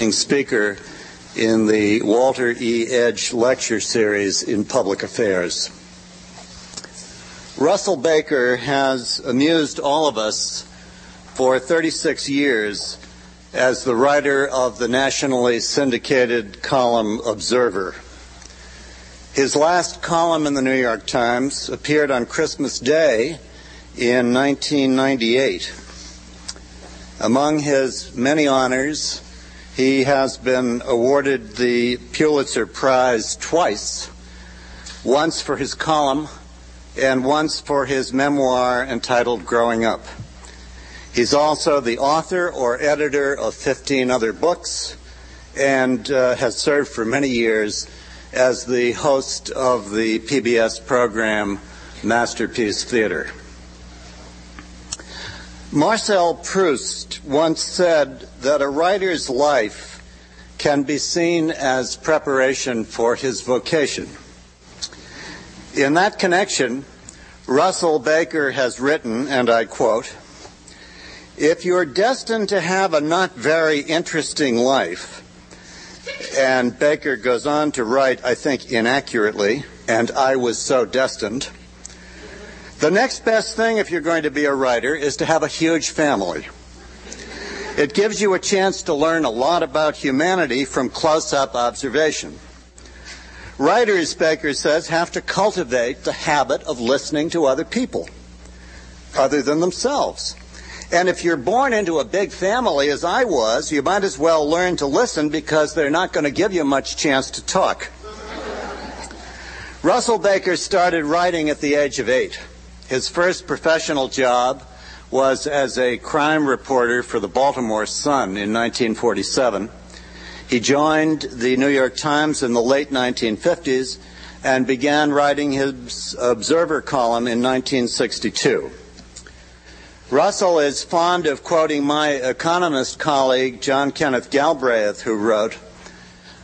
speaker in the Walter E. Edge Lecture Series in Public Affairs. Russell Baker has amused all of us for 36 years as the writer of the nationally syndicated column Observer. His last column in the New York Times appeared on Christmas Day in 1998. Among his many honors, he has been awarded the Pulitzer Prize twice once for his column and once for his memoir entitled Growing Up. He's also the author or editor of 15 other books and uh, has served for many years as the host of the PBS program Masterpiece Theater. Marcel Proust once said that a writer's life can be seen as preparation for his vocation. In that connection, Russell Baker has written, and I quote, If you're destined to have a not very interesting life, and Baker goes on to write, I think inaccurately, and I was so destined, the next best thing if you're going to be a writer is to have a huge family. It gives you a chance to learn a lot about humanity from close up observation. Writers, Baker says, have to cultivate the habit of listening to other people, other than themselves. And if you're born into a big family, as I was, you might as well learn to listen because they're not going to give you much chance to talk. Russell Baker started writing at the age of eight. His first professional job was as a crime reporter for the Baltimore Sun in 1947. He joined the New York Times in the late 1950s and began writing his Observer column in 1962. Russell is fond of quoting my economist colleague, John Kenneth Galbraith, who wrote,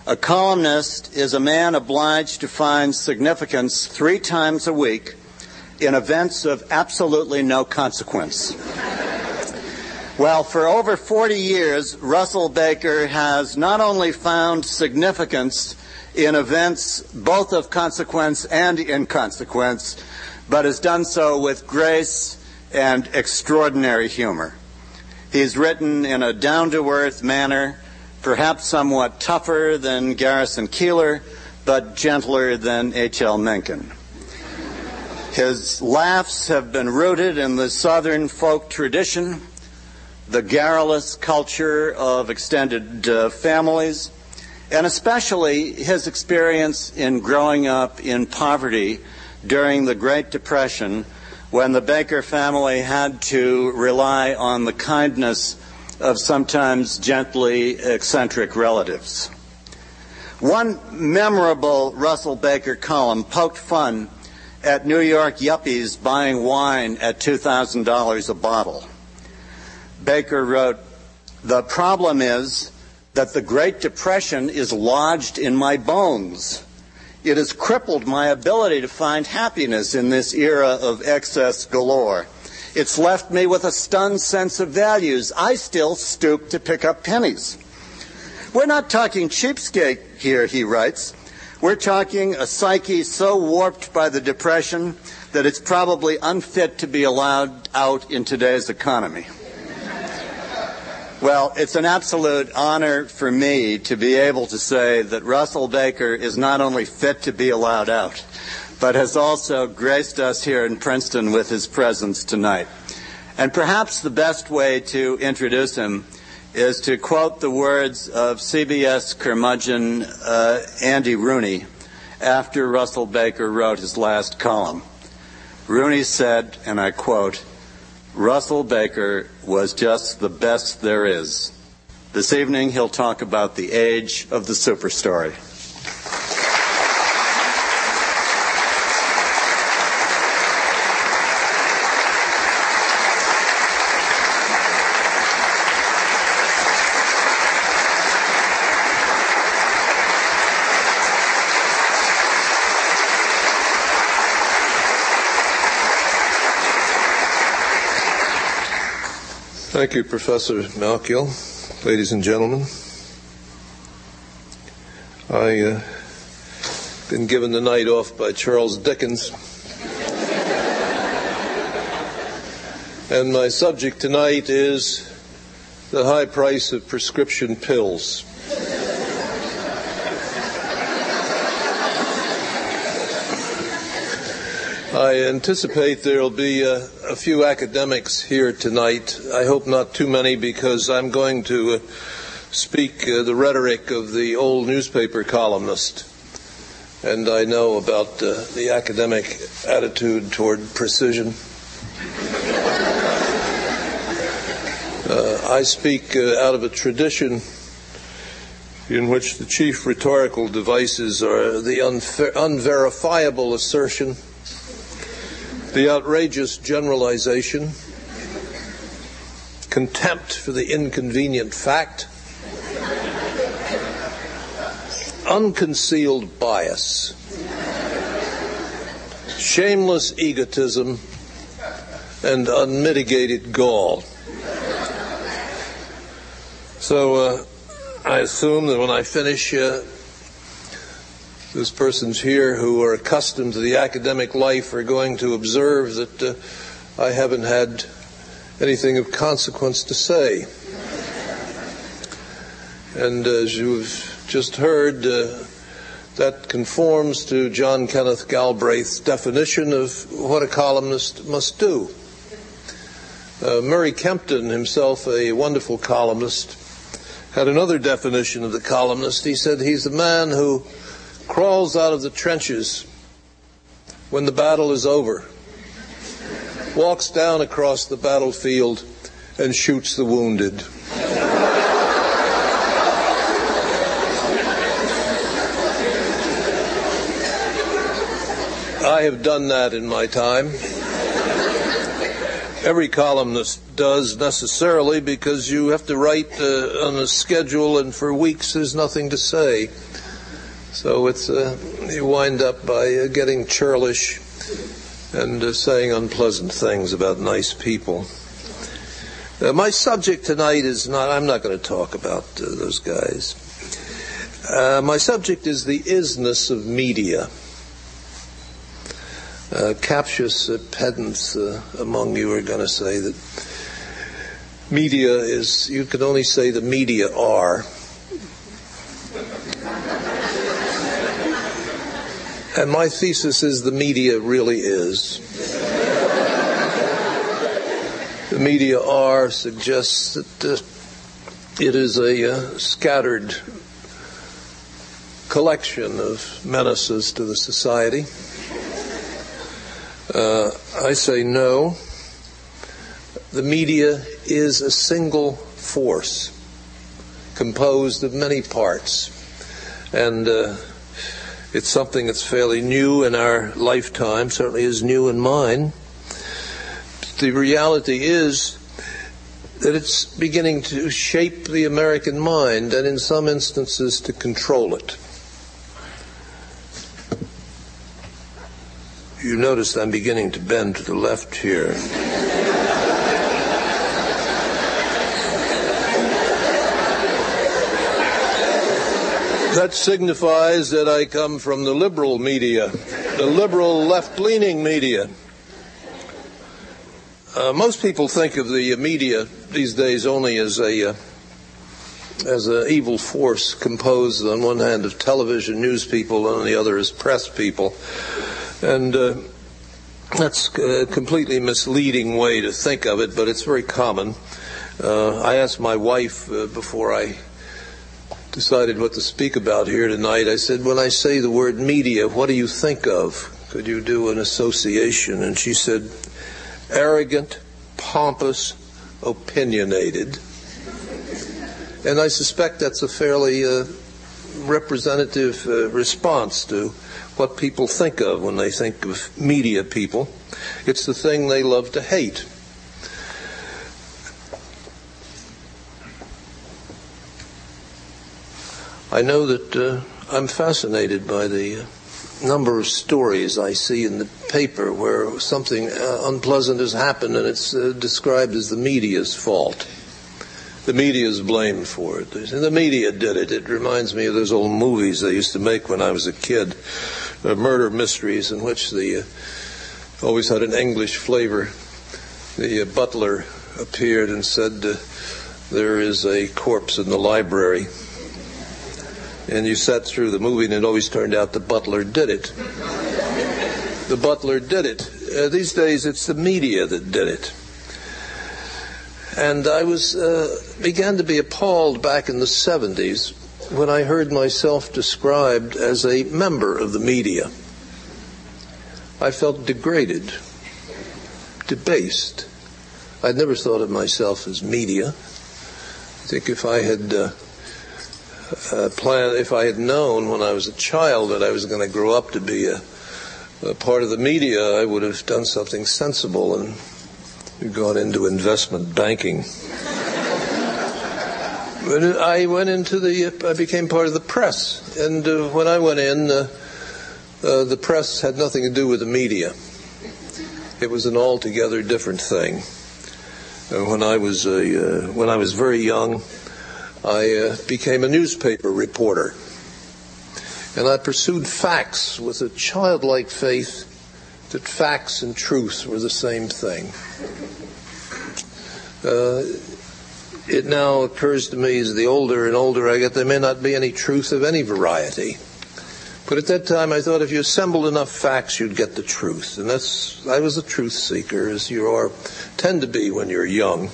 A columnist is a man obliged to find significance three times a week in events of absolutely no consequence. well, for over 40 years, Russell Baker has not only found significance in events both of consequence and inconsequence, but has done so with grace and extraordinary humor. He's written in a down to earth manner, perhaps somewhat tougher than Garrison Keillor, but gentler than H.L. Mencken. His laughs have been rooted in the Southern folk tradition, the garrulous culture of extended uh, families, and especially his experience in growing up in poverty during the Great Depression when the Baker family had to rely on the kindness of sometimes gently eccentric relatives. One memorable Russell Baker column poked fun at New York yuppies buying wine at $2,000 a bottle. Baker wrote, The problem is that the Great Depression is lodged in my bones. It has crippled my ability to find happiness in this era of excess galore. It's left me with a stunned sense of values. I still stoop to pick up pennies. We're not talking cheapskate here, he writes. We're talking a psyche so warped by the Depression that it's probably unfit to be allowed out in today's economy. Well, it's an absolute honor for me to be able to say that Russell Baker is not only fit to be allowed out, but has also graced us here in Princeton with his presence tonight. And perhaps the best way to introduce him is to quote the words of CBS curmudgeon uh, Andy Rooney after Russell Baker wrote his last column. Rooney said, and I quote, Russell Baker was just the best there is. This evening he'll talk about the age of the superstory. Thank you, Professor Malkiel. Ladies and gentlemen, I uh, been given the night off by Charles Dickens. and my subject tonight is the high price of prescription pills. I anticipate there will be a, a, few academics here tonight. I hope not too many because I'm going to uh, speak uh, the rhetoric of the old newspaper columnist. And I know about uh, the academic attitude toward precision. Uh, I speak uh, out of a tradition in which the chief rhetorical devices are the unver- unverifiable assertion the outrageous generalization, contempt for the inconvenient fact, unconcealed bias, shameless egotism, and unmitigated gall. So uh, I assume that when I finish, uh, those persons here who are accustomed to the academic life are going to observe that uh, I haven't had anything of consequence to say. And as you've just heard, uh, that conforms to John Kenneth Galbraith's definition of what a columnist must do. Uh, Murray Kempton, himself a wonderful columnist, had another definition of the columnist. He said he's a man who crawls out of the trenches when the battle is over, walks down across the battlefield, and shoots the wounded. I have done that in my time. Every columnist does necessarily because you have to write uh, on a schedule, and for weeks there's nothing to say. So it's uh, you wind up by uh, getting churlish and uh, saying unpleasant things about nice people. Uh, my subject tonight is not. I'm not going to talk about uh, those guys. Uh, my subject is the isness of media. captious pedants among you are going to say that media is. You can only say the media are And my thesis is the media really is. the media are suggests that uh, it is a uh, scattered collection of menaces to the society. Uh, I say no. The media is a single force composed of many parts. And uh, it's something that's fairly new in our lifetime, certainly is new in mine. The reality is that it's beginning to shape the American mind and in some instances to control it. You notice I'm beginning to bend to the left here. That signifies that I come from the liberal media, the liberal left leaning media. Uh, most people think of the media these days only as a uh, as an evil force composed on one hand of television news people and on the other as press people, and uh, that's a completely misleading way to think of it, but it's very common. Uh, I asked my wife uh, before I decided what to speak about here tonight, I said, when I say the word media, what do you think of? Could you do an association? And she said, arrogant, pompous, opinionated. And I suspect that's a fairly uh, representative uh, response to what people think of when they think of media people. It's the thing they love to hate. I know that uh, I'm fascinated by the uh, number of stories I see in the paper where something uh, unpleasant has happened and it's uh, described as the media's fault. the media is blamed for it. The media did it. It reminds me of those old movies they used to make when I was a kid, uh, murder mysteries in which the uh, always had an English flavor. The uh, butler appeared and said, "There is a corpse in the library." And you sat through the movie, and it always turned out the butler did it. the butler did it. Uh, these days, it's the media that did it. And I was uh, began to be appalled back in the 70s when I heard myself described as a member of the media. I felt degraded, debased. I'd never thought of myself as media. I think if I had uh, uh, plan if I had known when I was a child that I was going to grow up to be a, a, part of the media, I would have done something sensible and gone into investment banking. but I went into the, I became part of the press, and uh, when I went in, uh, uh the press had nothing to do with the media. It was an altogether different thing. Uh, when I was uh, when I was very young, I uh, became a newspaper reporter. And I pursued facts with a childlike faith that facts and truth were the same thing. Uh, it now occurs to me as the older and older I get, there may not be any truth of any variety. But at that time, I thought if you assembled enough facts, you'd get the truth. And that's, I was a truth seeker, as you are, tend to be when you're young.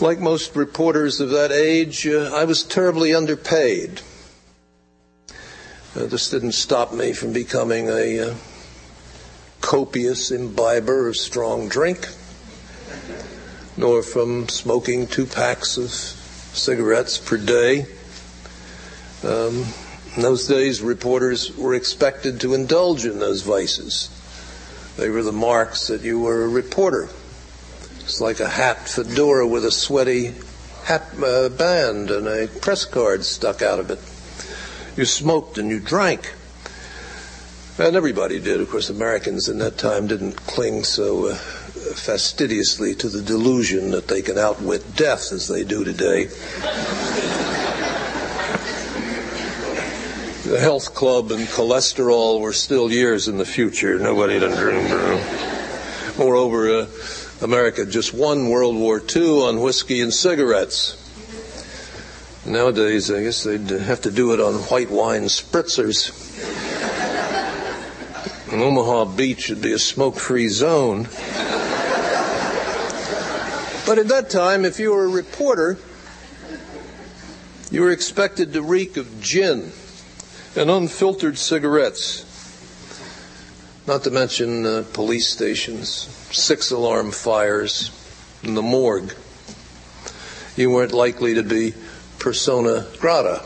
Like most reporters of that age, uh, I was terribly underpaid. Uh, this didn't stop me from becoming a uh, copious imbiber of strong drink, nor from smoking two packs of cigarettes per day. Um, in those days, reporters were expected to indulge in those vices. They were the marks that you were a reporter. It's like a hat fedora with a sweaty hat uh, band and a press card stuck out of it. You smoked and you drank. And everybody did. Of course, Americans in that time didn't cling so uh, fastidiously to the delusion that they can outwit death as they do today. the health club and cholesterol were still years in the future. Nobody did Moreover, uh, America just won World War II on whiskey and cigarettes. Nowadays, I guess they'd have to do it on white wine spritzers. And Omaha Beach should be a smoke free zone. But at that time, if you were a reporter, you were expected to reek of gin and unfiltered cigarettes. Not to mention uh, police stations, six alarm fires, and the morgue. You weren't likely to be persona grata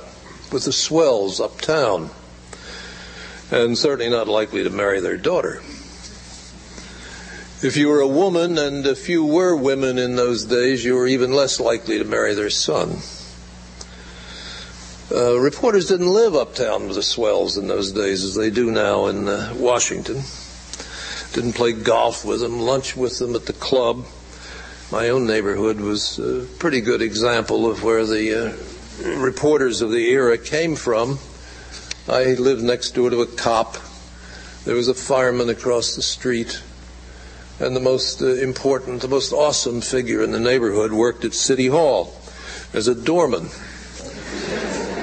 with the swells uptown, and certainly not likely to marry their daughter. If you were a woman, and you were women in those days, you were even less likely to marry their son. Uh, reporters didn't live uptown with the swells in those days as they do now in uh, Washington. Didn't play golf with them, lunch with them at the club. My own neighborhood was a pretty good example of where the uh, reporters of the era came from. I lived next door to a cop. There was a fireman across the street. And the most uh, important, the most awesome figure in the neighborhood worked at City Hall as a doorman.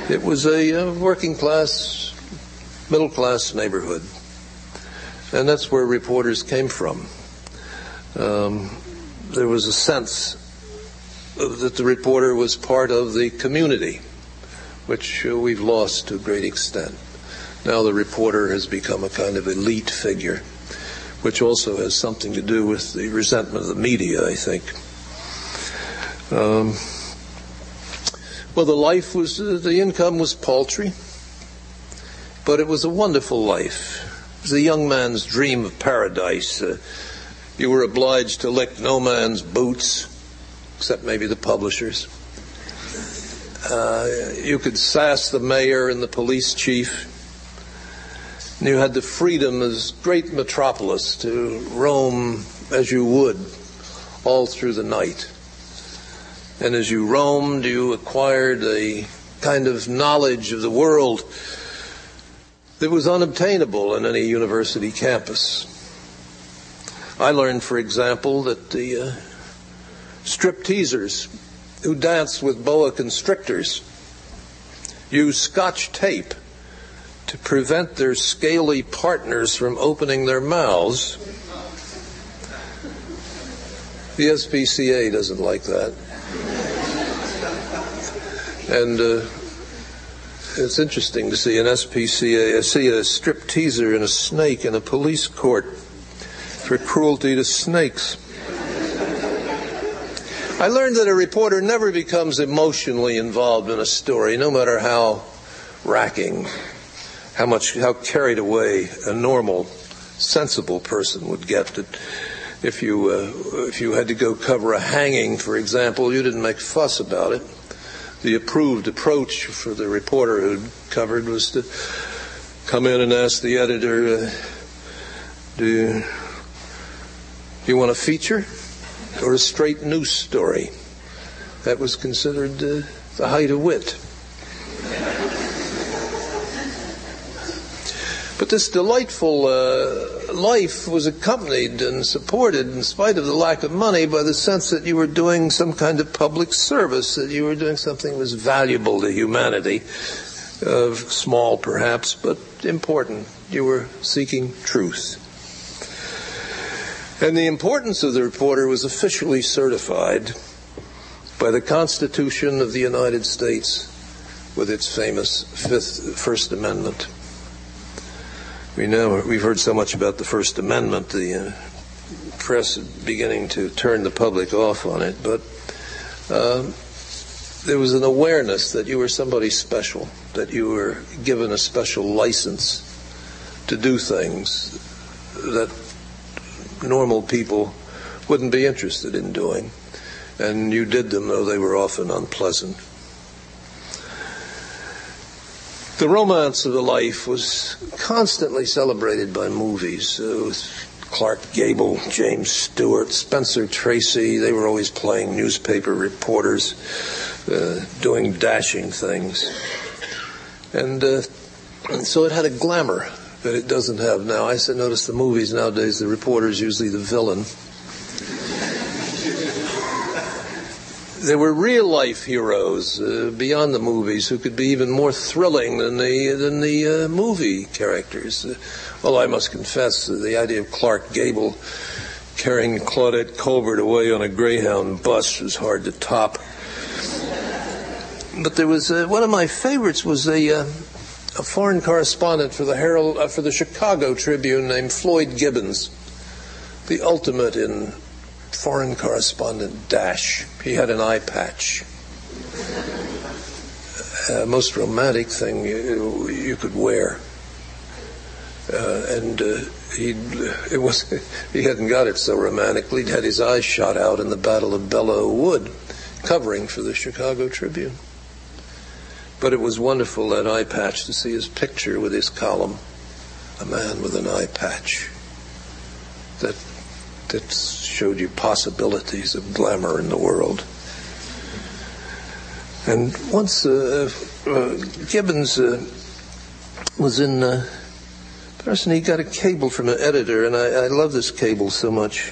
It was a uh, working class, middle class neighborhood. And that's where reporters came from. Um, there was a sense that the reporter was part of the community, which uh, we've lost to a great extent. Now the reporter has become a kind of elite figure, which also has something to do with the resentment of the media, I think. Um, well, the life was, the income was paltry, but it was a wonderful life. It was a young man's dream of paradise. Uh, you were obliged to lick no man's boots, except maybe the publishers. Uh, you could sass the mayor and the police chief. And you had the freedom as great metropolis to roam as you would all through the night. And as you roamed, you acquired a kind of knowledge of the world that was unobtainable in any university campus. I learned, for example, that the uh, strip teasers who danced with boa constrictors used scotch tape to prevent their scaly partners from opening their mouths. The SPCA doesn't like that. And uh, it's interesting to see an SPCA, see a strip teaser and a snake in a police court for cruelty to snakes. I learned that a reporter never becomes emotionally involved in a story, no matter how racking, how much, how carried away a normal, sensible person would get. That if you uh, if you had to go cover a hanging, for example, you didn't make fuss about it. The approved approach for the reporter who covered was to come in and ask the editor, uh, "Do you, you want a feature or a straight news story?" That was considered uh, the height of wit. But this delightful uh, life was accompanied and supported, in spite of the lack of money, by the sense that you were doing some kind of public service, that you were doing something that was valuable to humanity, uh, small perhaps, but important. You were seeking truth. And the importance of the reporter was officially certified by the Constitution of the United States with its famous Fifth, First Amendment. We know we've heard so much about the First Amendment, the uh, press beginning to turn the public off on it, but um, there was an awareness that you were somebody special, that you were given a special license to do things that normal people wouldn't be interested in doing. And you did them, though they were often unpleasant. The romance of the life was constantly celebrated by movies. Uh, Clark Gable, James Stewart, Spencer Tracy, they were always playing newspaper reporters, uh, doing dashing things. And, uh, and so it had a glamour that it doesn't have now. I notice the movies nowadays, the reporter is usually the villain. There were real life heroes uh, beyond the movies who could be even more thrilling than the than the uh, movie characters. Uh, well, I must confess, the idea of Clark Gable carrying Claudette Colbert away on a Greyhound bus was hard to top. But there was uh, one of my favorites was a uh, a foreign correspondent for the Herald uh, for the Chicago Tribune named Floyd Gibbons, the ultimate in foreign correspondent dash. He had an eye patch. Uh, most romantic thing you, you could wear. Uh, and uh, he it was he hadn't got it so romantically. He'd had his eyes shot out in the Battle of Belleau Wood, covering for the Chicago Tribune. But it was wonderful that eye patch to see his picture with his column, a man with an eye patch. That that showed you possibilities of glamour in the world. And once uh, uh, Gibbons uh, was in uh, Person, he got a cable from an editor, and I, I love this cable so much.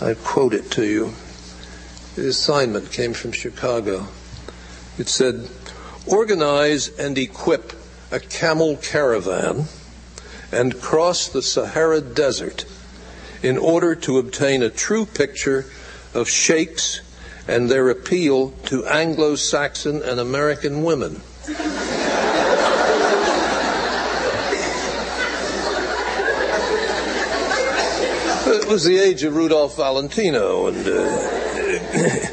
I quote it to you. The assignment came from Chicago. It said, Organize and equip a camel caravan and cross the Sahara Desert in order to obtain a true picture of sheikhs and their appeal to Anglo Saxon and American women. it was the age of Rudolph Valentino, and uh,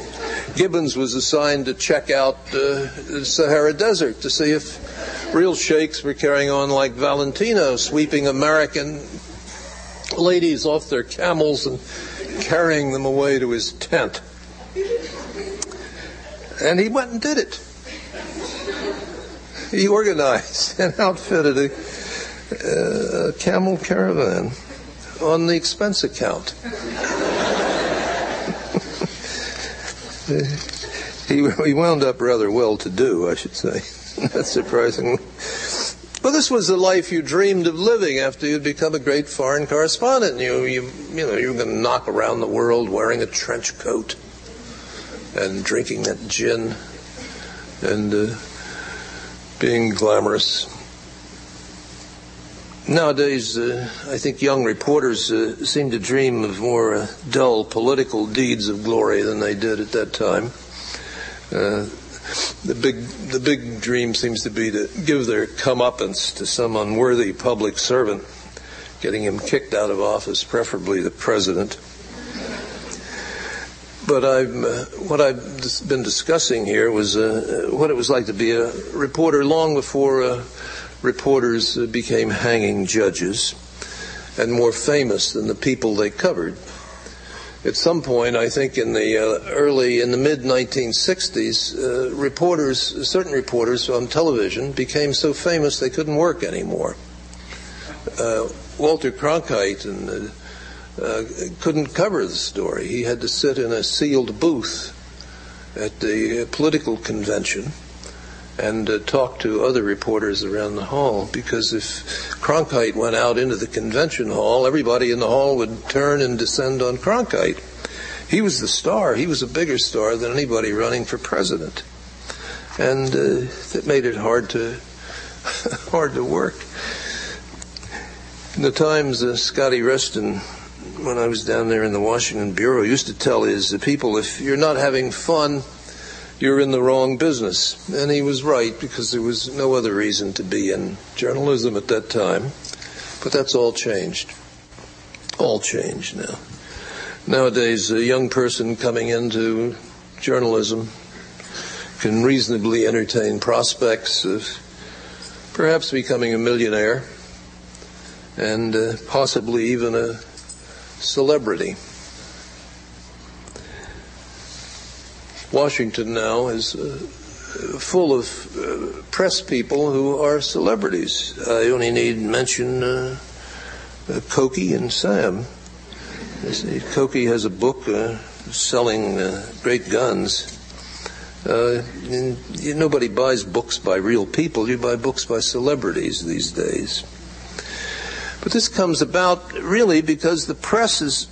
Gibbons was assigned to check out uh, the Sahara Desert to see if real sheikhs were carrying on like Valentino, sweeping American ladies off their camels and carrying them away to his tent. And he went and did it. He organized and outfitted a, uh, a camel caravan on the expense account. he, he wound up rather well to do, I should say. Not surprisingly. But this was the life you dreamed of living after you'd become a great foreign correspondent. You, you, you know, you were going to knock around the world wearing a trench coat and drinking that gin and uh, being glamorous. Nowadays, uh, I think young reporters uh, seem to dream of more uh, dull political deeds of glory than they did at that time. The big, the big dream seems to be to give their comeuppance to some unworthy public servant, getting him kicked out of office, preferably the president. But I'm, uh, what I've been discussing here was uh, what it was like to be a reporter long before uh, reporters became hanging judges and more famous than the people they covered. At some point, I think in the uh, early, in the mid 1960s, uh, reporters, certain reporters on television became so famous they couldn't work anymore. Walter Cronkite and uh, couldn't cover the story. He had to sit in a sealed booth at the political convention and uh, talk to other reporters around the hall because if Cronkite went out into the convention hall, everybody in the hall would turn and descend on Cronkite. He was the star. He was a bigger star than anybody running for president. And uh, that made it hard to hard to work. In the Times, uh, Scotty Reston when I was down there in the Washington Bureau, used to tell his people, if you're not having fun, you're in the wrong business. And he was right because there was no other reason to be in journalism at that time. But that's all changed. All changed now. Nowadays, a young person coming into journalism can reasonably entertain prospects of perhaps becoming a millionaire and uh, possibly even a celebrity. Washington now is uh, full of uh, press people who are celebrities. I only need mention uh, uh Cokie and Sam. Cokie has a book uh, selling uh, great guns. nobody buys books by real people. You buy books by celebrities these days. But this comes about really because the press is,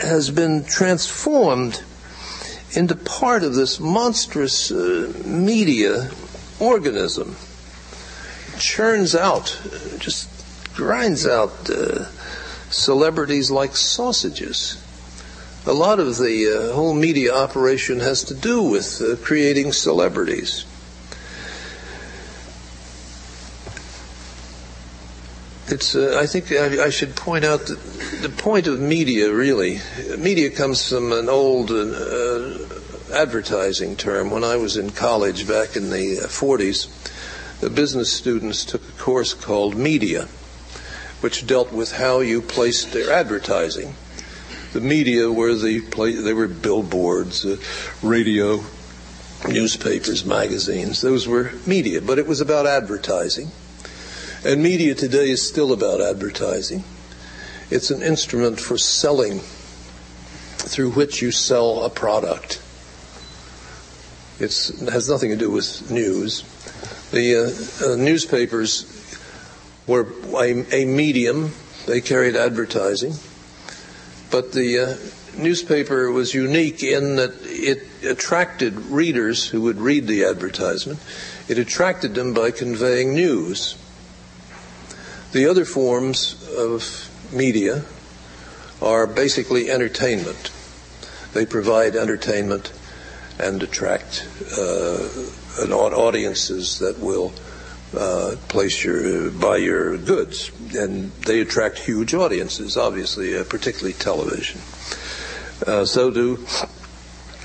has been transformed into part of this monstrous uh, media organism. Churns out, just grinds out uh, celebrities like sausages. A lot of the uh, whole media operation has to do with uh, creating celebrities. It's. Uh, I think I, I, should point out that the point of media, really, media comes from an old uh, advertising term. When I was in college back in the 40s, the business students took a course called media, which dealt with how you placed their advertising. The media were the they were billboards, uh, radio, newspapers, magazines. Those were media, but it was about advertising. And media today is still about advertising. It's an instrument for selling through which you sell a product. It's, it has nothing to do with news. The uh, uh, newspapers were a, a, medium, they carried advertising, but the uh, newspaper was unique in that it attracted readers who would read the advertisement. It attracted them by conveying news. The other forms of media are basically entertainment. They provide entertainment and attract uh, audiences that will uh, place your buy your goods, and they attract huge audiences. Obviously, uh, particularly television. Uh, so do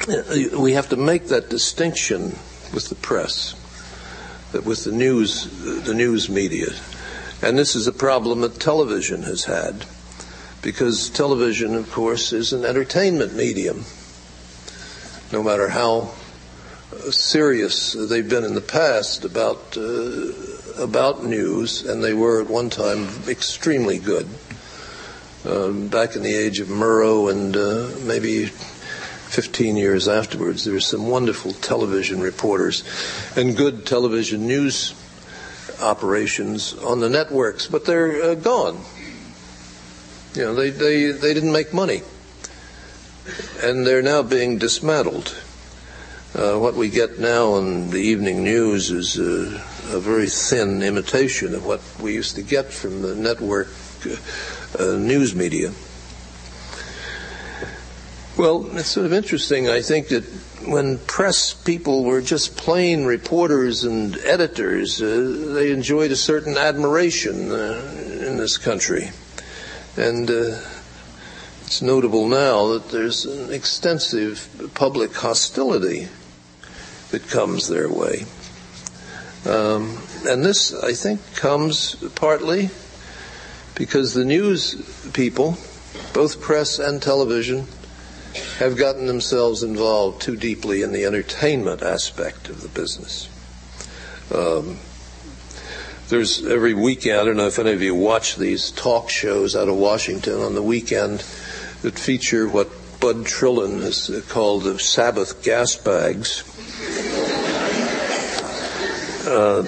uh, we have to make that distinction with the press, with the news, the news media. And this is a problem that television has had, because television, of course, is an entertainment medium. No matter how serious they've been in the past about uh, about news, and they were at one time extremely good. Um, back in the age of Murrow and uh, maybe 15 years afterwards. There were some wonderful television reporters and good television news operations on the networks, but they're uh, gone. You know, they, they, they didn't make money. And they're now being dismantled. Uh, what we get now on the evening news is uh, a very thin imitation of what we used to get from the network uh, news media. Well, it's sort of interesting, I think, that when press people were just plain reporters and editors, uh, they enjoyed a certain admiration uh, in this country. And uh, it's notable now that there's an extensive public hostility that comes their way. Um, and this, I think, comes partly because the news people, both press and television, have gotten themselves involved too deeply in the entertainment aspect of the business. Um, there's every weekend, I don't know if any of you watch these talk shows out of Washington on the weekend that feature what Bud Trillin has called the Sabbath gas bags. Uh,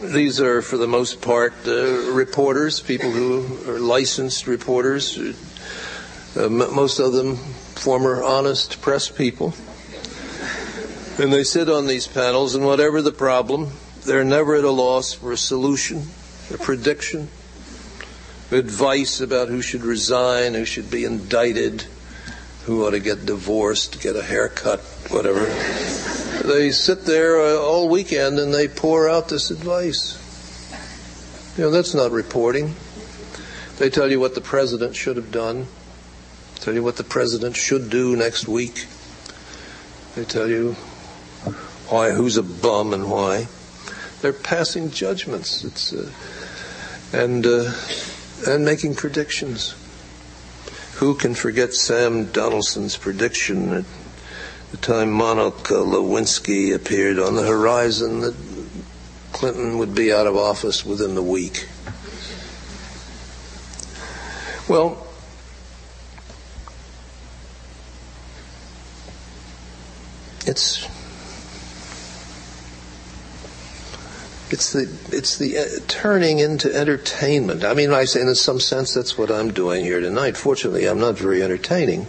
these are, for the most part, uh, reporters, people who are licensed reporters. Uh, m- most of them former honest press people. And they sit on these panels, and whatever the problem, they're never at a loss for a solution, a prediction, advice about who should resign, who should be indicted, who ought to get divorced, get a haircut, whatever. They sit there uh, all weekend and they pour out this advice. You know, that's not reporting. They tell you what the president should have done. Tell you what the president should do next week. They tell you why, who's a bum and why. They're passing judgments. It's uh, and uh, and making predictions. Who can forget Sam Donaldson's prediction at the time Monica Lewinsky appeared on the horizon that Clinton would be out of office within the week? Well, it's it's the it's the uh, turning into entertainment. I mean, I say in some sense that's what I'm doing here tonight. Fortunately, I'm not very entertaining.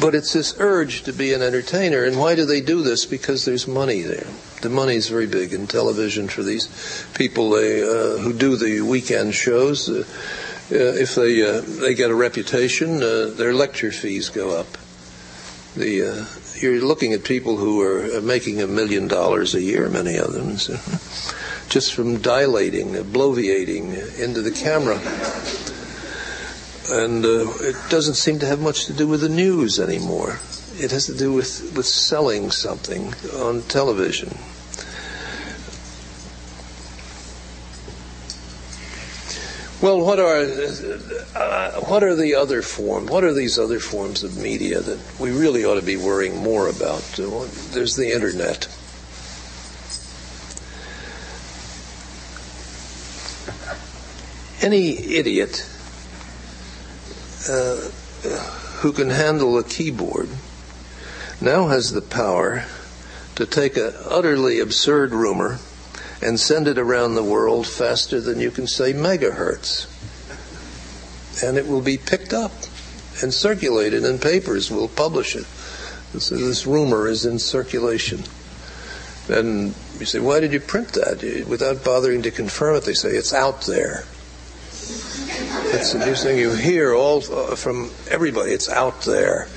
but it's this urge to be an entertainer, and why do they do this? Because there's money there. The money is very big in television for these people they, uh, who do the weekend shows. Uh, uh if they uh, they get a reputation, uh, their lecture fees go up the uh, you're looking at people who are making a million dollars a year, many of them, so, just from dilating, bloviating into the camera. And uh, it doesn't seem to have much to do with the news anymore. It has to do with, with selling something on television. Well, what are uh, what are the other forms? What are these other forms of media that we really ought to be worrying more about? Uh, there's the internet. Any idiot uh, who can handle a keyboard now has the power to take an utterly absurd rumor and send it around the world faster than you can say megahertz. And it will be picked up and circulated, and papers will publish it. So this rumor is in circulation. And you say, why did you print that? Without bothering to confirm it, they say, it's out there. It's a new thing you hear all uh, from everybody. It's out there.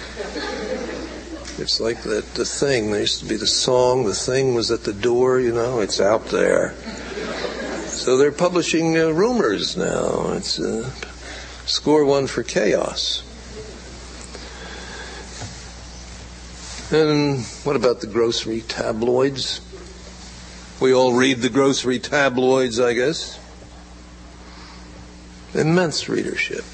It's like that the thing. There used to be the song. The thing was at the door. You know, it's out there. So they're publishing uh, rumors now. It's uh, score one for chaos. And what about the grocery tabloids? We all read the grocery tabloids, I guess. Immense readership.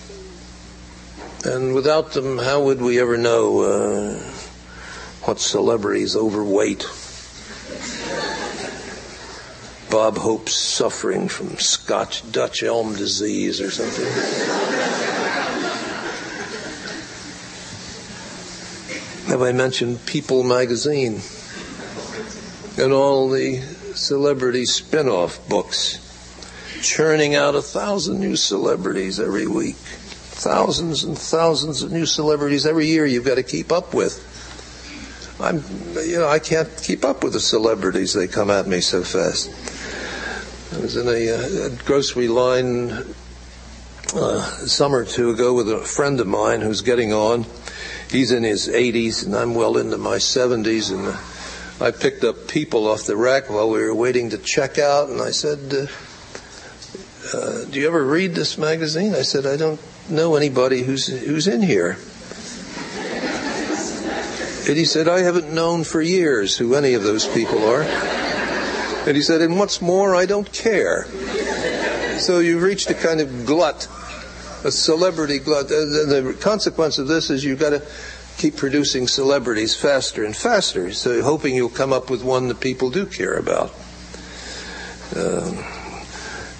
And without them, how would we ever know uh, what celebrity's overweight? Bob Hope's suffering from Scotch Dutch elm disease or something. have I mentioned People magazine and all the celebrity spin off books, churning out a thousand new celebrities every week. Thousands and thousands of new celebrities every year you've got to keep up with. I'm, you know, I can't keep up with the celebrities. They come at me so fast. I was in a, uh, a grocery line uh, a summer or two ago with a friend of mine who's getting on. He's in his 80s and I'm well into my 70s, and uh, I picked up People off the rack while we were waiting to check out, and I said, uh, uh, "Do you ever read this magazine?" I said, "I don't know anybody who's who's in here." And he said, I haven't known for years who any of those people are. And he said, and what's more, I don't care. So you've reached a kind of glut, a celebrity glut. And the consequence of this is you've got to keep producing celebrities faster and faster, so hoping you'll come up with one that people do care about. Um,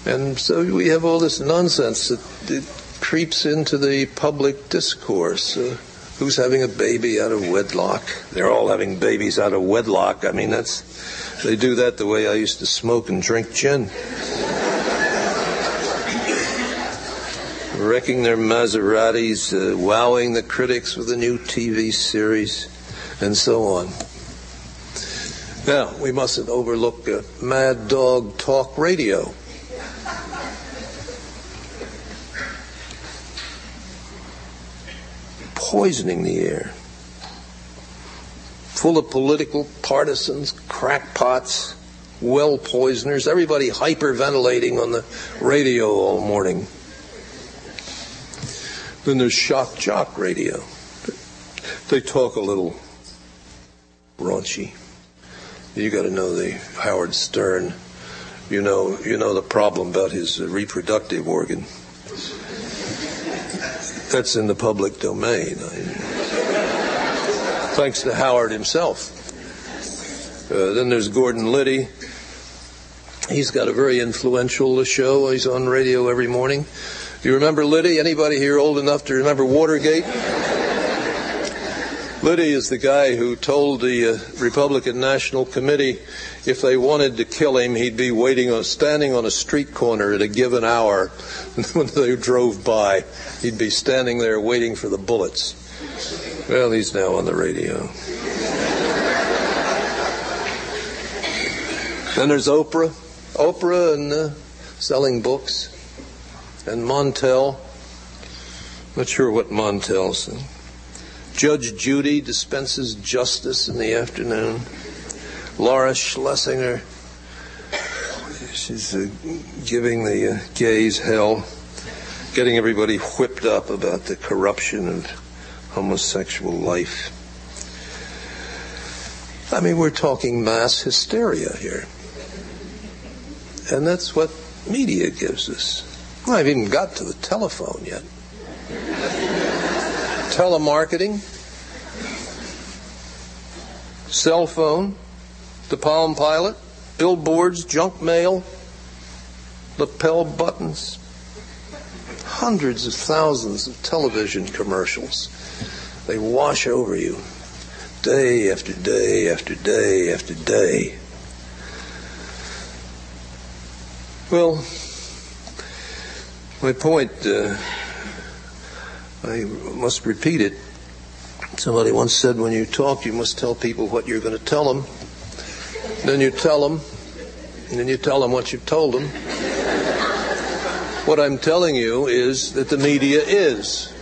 and so we have all this nonsense that creeps into the public discourse. Uh, who's having a baby out of wedlock? They're all having babies out of wedlock. I mean, that's they do that the way I used to smoke and drink gin. Wrecking their Maseratis, uh, wowing the critics with a new TV series, and so on. Now, we mustn't overlook uh, Mad Dog Talk Radio. Poisoning the air. Full of political partisans, crackpots, well poisoners, everybody hyperventilating on the radio all morning. Then there's shock jock radio. They talk a little raunchy. You got to know the Howard Stern. You know, you know the problem about his reproductive organ that's in the public domain. Thanks to Howard himself. Uh, then there's Gordon Liddy. He's got a very influential show. He's on radio every morning. Do you remember Liddy? Anybody here old enough to remember Watergate? Liddy is the guy who told the uh, Republican National Committee if they wanted to kill him, he'd be waiting on, standing on a street corner at a given hour when they drove by. He'd be standing there waiting for the bullets. Well, he's now on the radio. then there's Oprah. Oprah and uh, selling books. And Montel. Not sure what Montel's. Judge Judy dispenses justice in the afternoon. Laura Schlesinger, she's uh, giving the uh, gays hell, getting everybody whipped up about the corruption of homosexual life. I mean, we're talking mass hysteria here. And that's what media gives us. Well, I haven't even got to the telephone yet telemarketing, cell phone, the Palm Pilot, billboards, junk mail, lapel buttons, hundreds of thousands of television commercials. They wash over you day after day after day after day. Well, my point. Uh, I must repeat it. Somebody once said when you talk, you must tell people what you're going to tell them. Then you tell them, and then you tell them what you've told them. What I'm telling you is that the media is.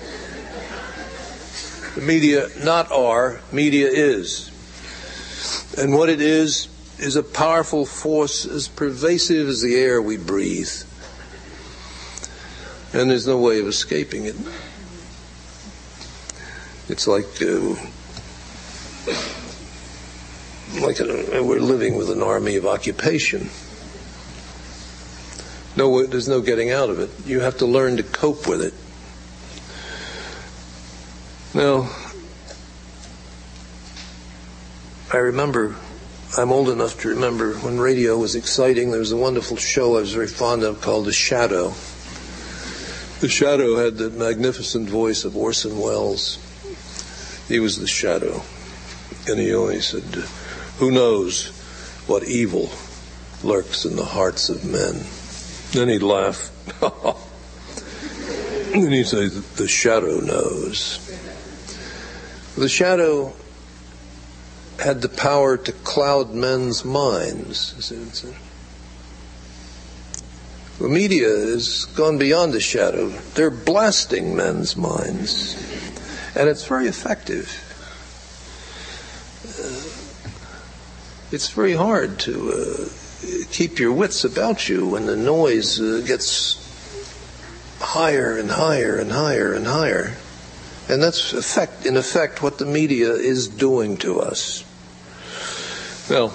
The media not are, media is. And what it is, is a powerful force as pervasive as the air we breathe. And there's no way of escaping it. It's like uh, like a, we're living with an army of occupation. No, there's no getting out of it. You have to learn to cope with it. Now, I remember, I'm old enough to remember when radio was exciting. There was a wonderful show I was very fond of called The Shadow. The Shadow had the magnificent voice of Orson Welles. He was the shadow. And he always said, Who knows what evil lurks in the hearts of men? Then he'd laugh. and he'd say, The shadow knows. The shadow had the power to cloud men's minds. The media has gone beyond the shadow. They're blasting men's minds. And it's very effective. It's very hard to uh, keep your wits about you when the noise uh, gets higher and higher and higher and higher. And that's effect, in effect what the media is doing to us. Well,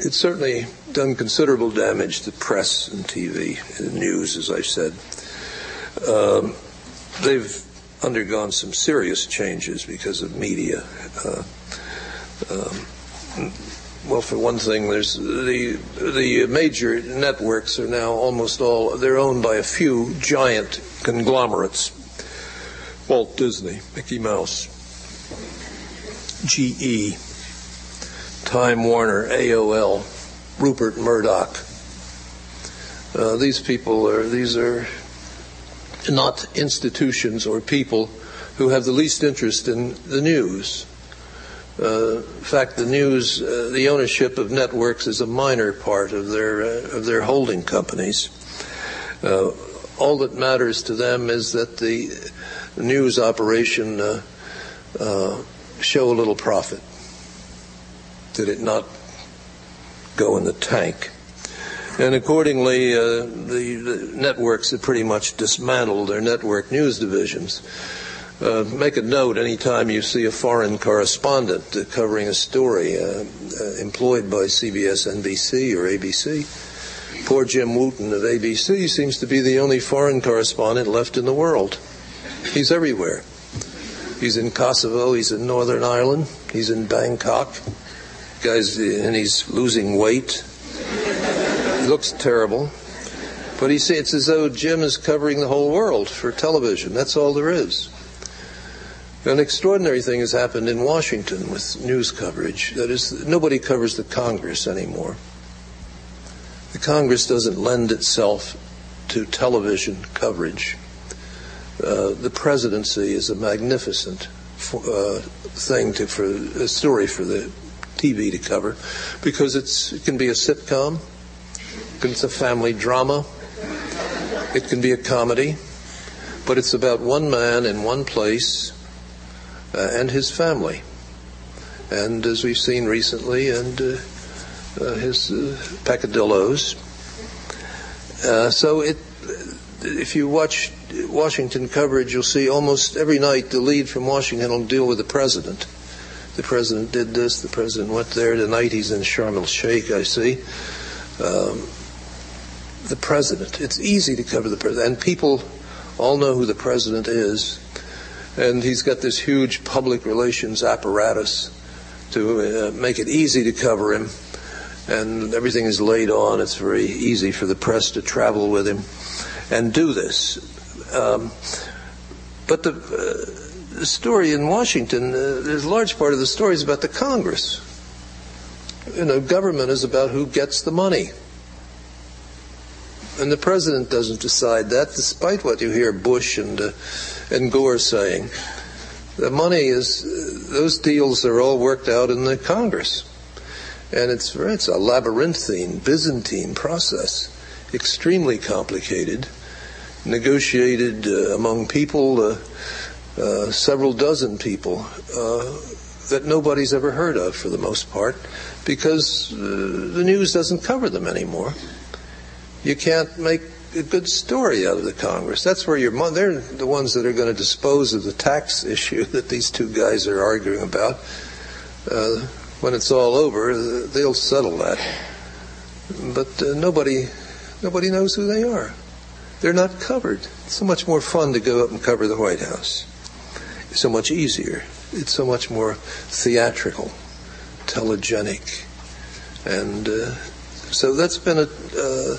it's certainly done considerable damage to press and TV and news, as I said. Um, they've undergone some serious changes because of media. Uh, um, well, for one thing, there's the the major networks are now almost all they're owned by a few giant conglomerates: Walt Disney, Mickey Mouse, GE, Time Warner, AOL, Rupert Murdoch. Uh, these people are these are not institutions or people who have the least interest in the news. Uh, in fact, the news, uh, the ownership of networks is a minor part of their uh, of their holding companies. All that matters to them is that the news operation show a little profit did it not go in the tank? And accordingly, uh, the, the, networks have pretty much dismantled their network news divisions. Uh, make a note anytime you see a foreign correspondent covering a story uh, uh, employed by CBS, NBC, or ABC. Poor Jim Wooten of ABC seems to be the only foreign correspondent left in the world. He's everywhere. He's in Kosovo, he's in Northern Ireland, he's in Bangkok, Guy's and he's losing weight. He looks terrible. But he it's as though Jim is covering the whole world for television. That's all there is. An extraordinary thing has happened in Washington with news coverage. That is, nobody covers the Congress anymore. The Congress doesn't lend itself to television coverage. Uh, the presidency is a magnificent uh, thing to, for a story for the TV to cover because it's, it can be a sitcom, it's a family drama, it can be a comedy, but it's about one man in one place and his family. And as we've seen recently, and uh, uh, his uh, peccadillos. Uh, so it, if you watch Washington coverage, you'll see almost every night the lead from Washington will deal with the president the president did this, the president went there. Tonight he's in Sharm el Sheikh, I see. Um, the president. It's easy to cover the president. And people all know who the president is. And he's got this huge public relations apparatus to uh, make it easy to cover him. And everything is laid on. It's very easy for the press to travel with him and do this. Um, but the. Uh, the story in Washington, uh, there's a large part of the story is about the Congress. You know, government is about who gets the money. And the president doesn't decide that, despite what you hear Bush and, uh, and Gore saying. The money is, those deals are all worked out in the Congress. And it's, it's a labyrinthine, Byzantine process, extremely complicated, negotiated uh, among people uh, uh, several dozen people uh, that nobody's ever heard of for the most part because uh, the news doesn't cover them anymore. You can't make a good story out of the Congress. That's where your money, they're the ones that are going to dispose of the tax issue that these two guys are arguing about. Uh, when it's all over, they'll settle that. But uh, nobody, nobody knows who they are. They're not covered. It's so much more fun to go up and cover the White House It's so much easier. It's so much more theatrical, telegenic, and uh, so that's been a, uh,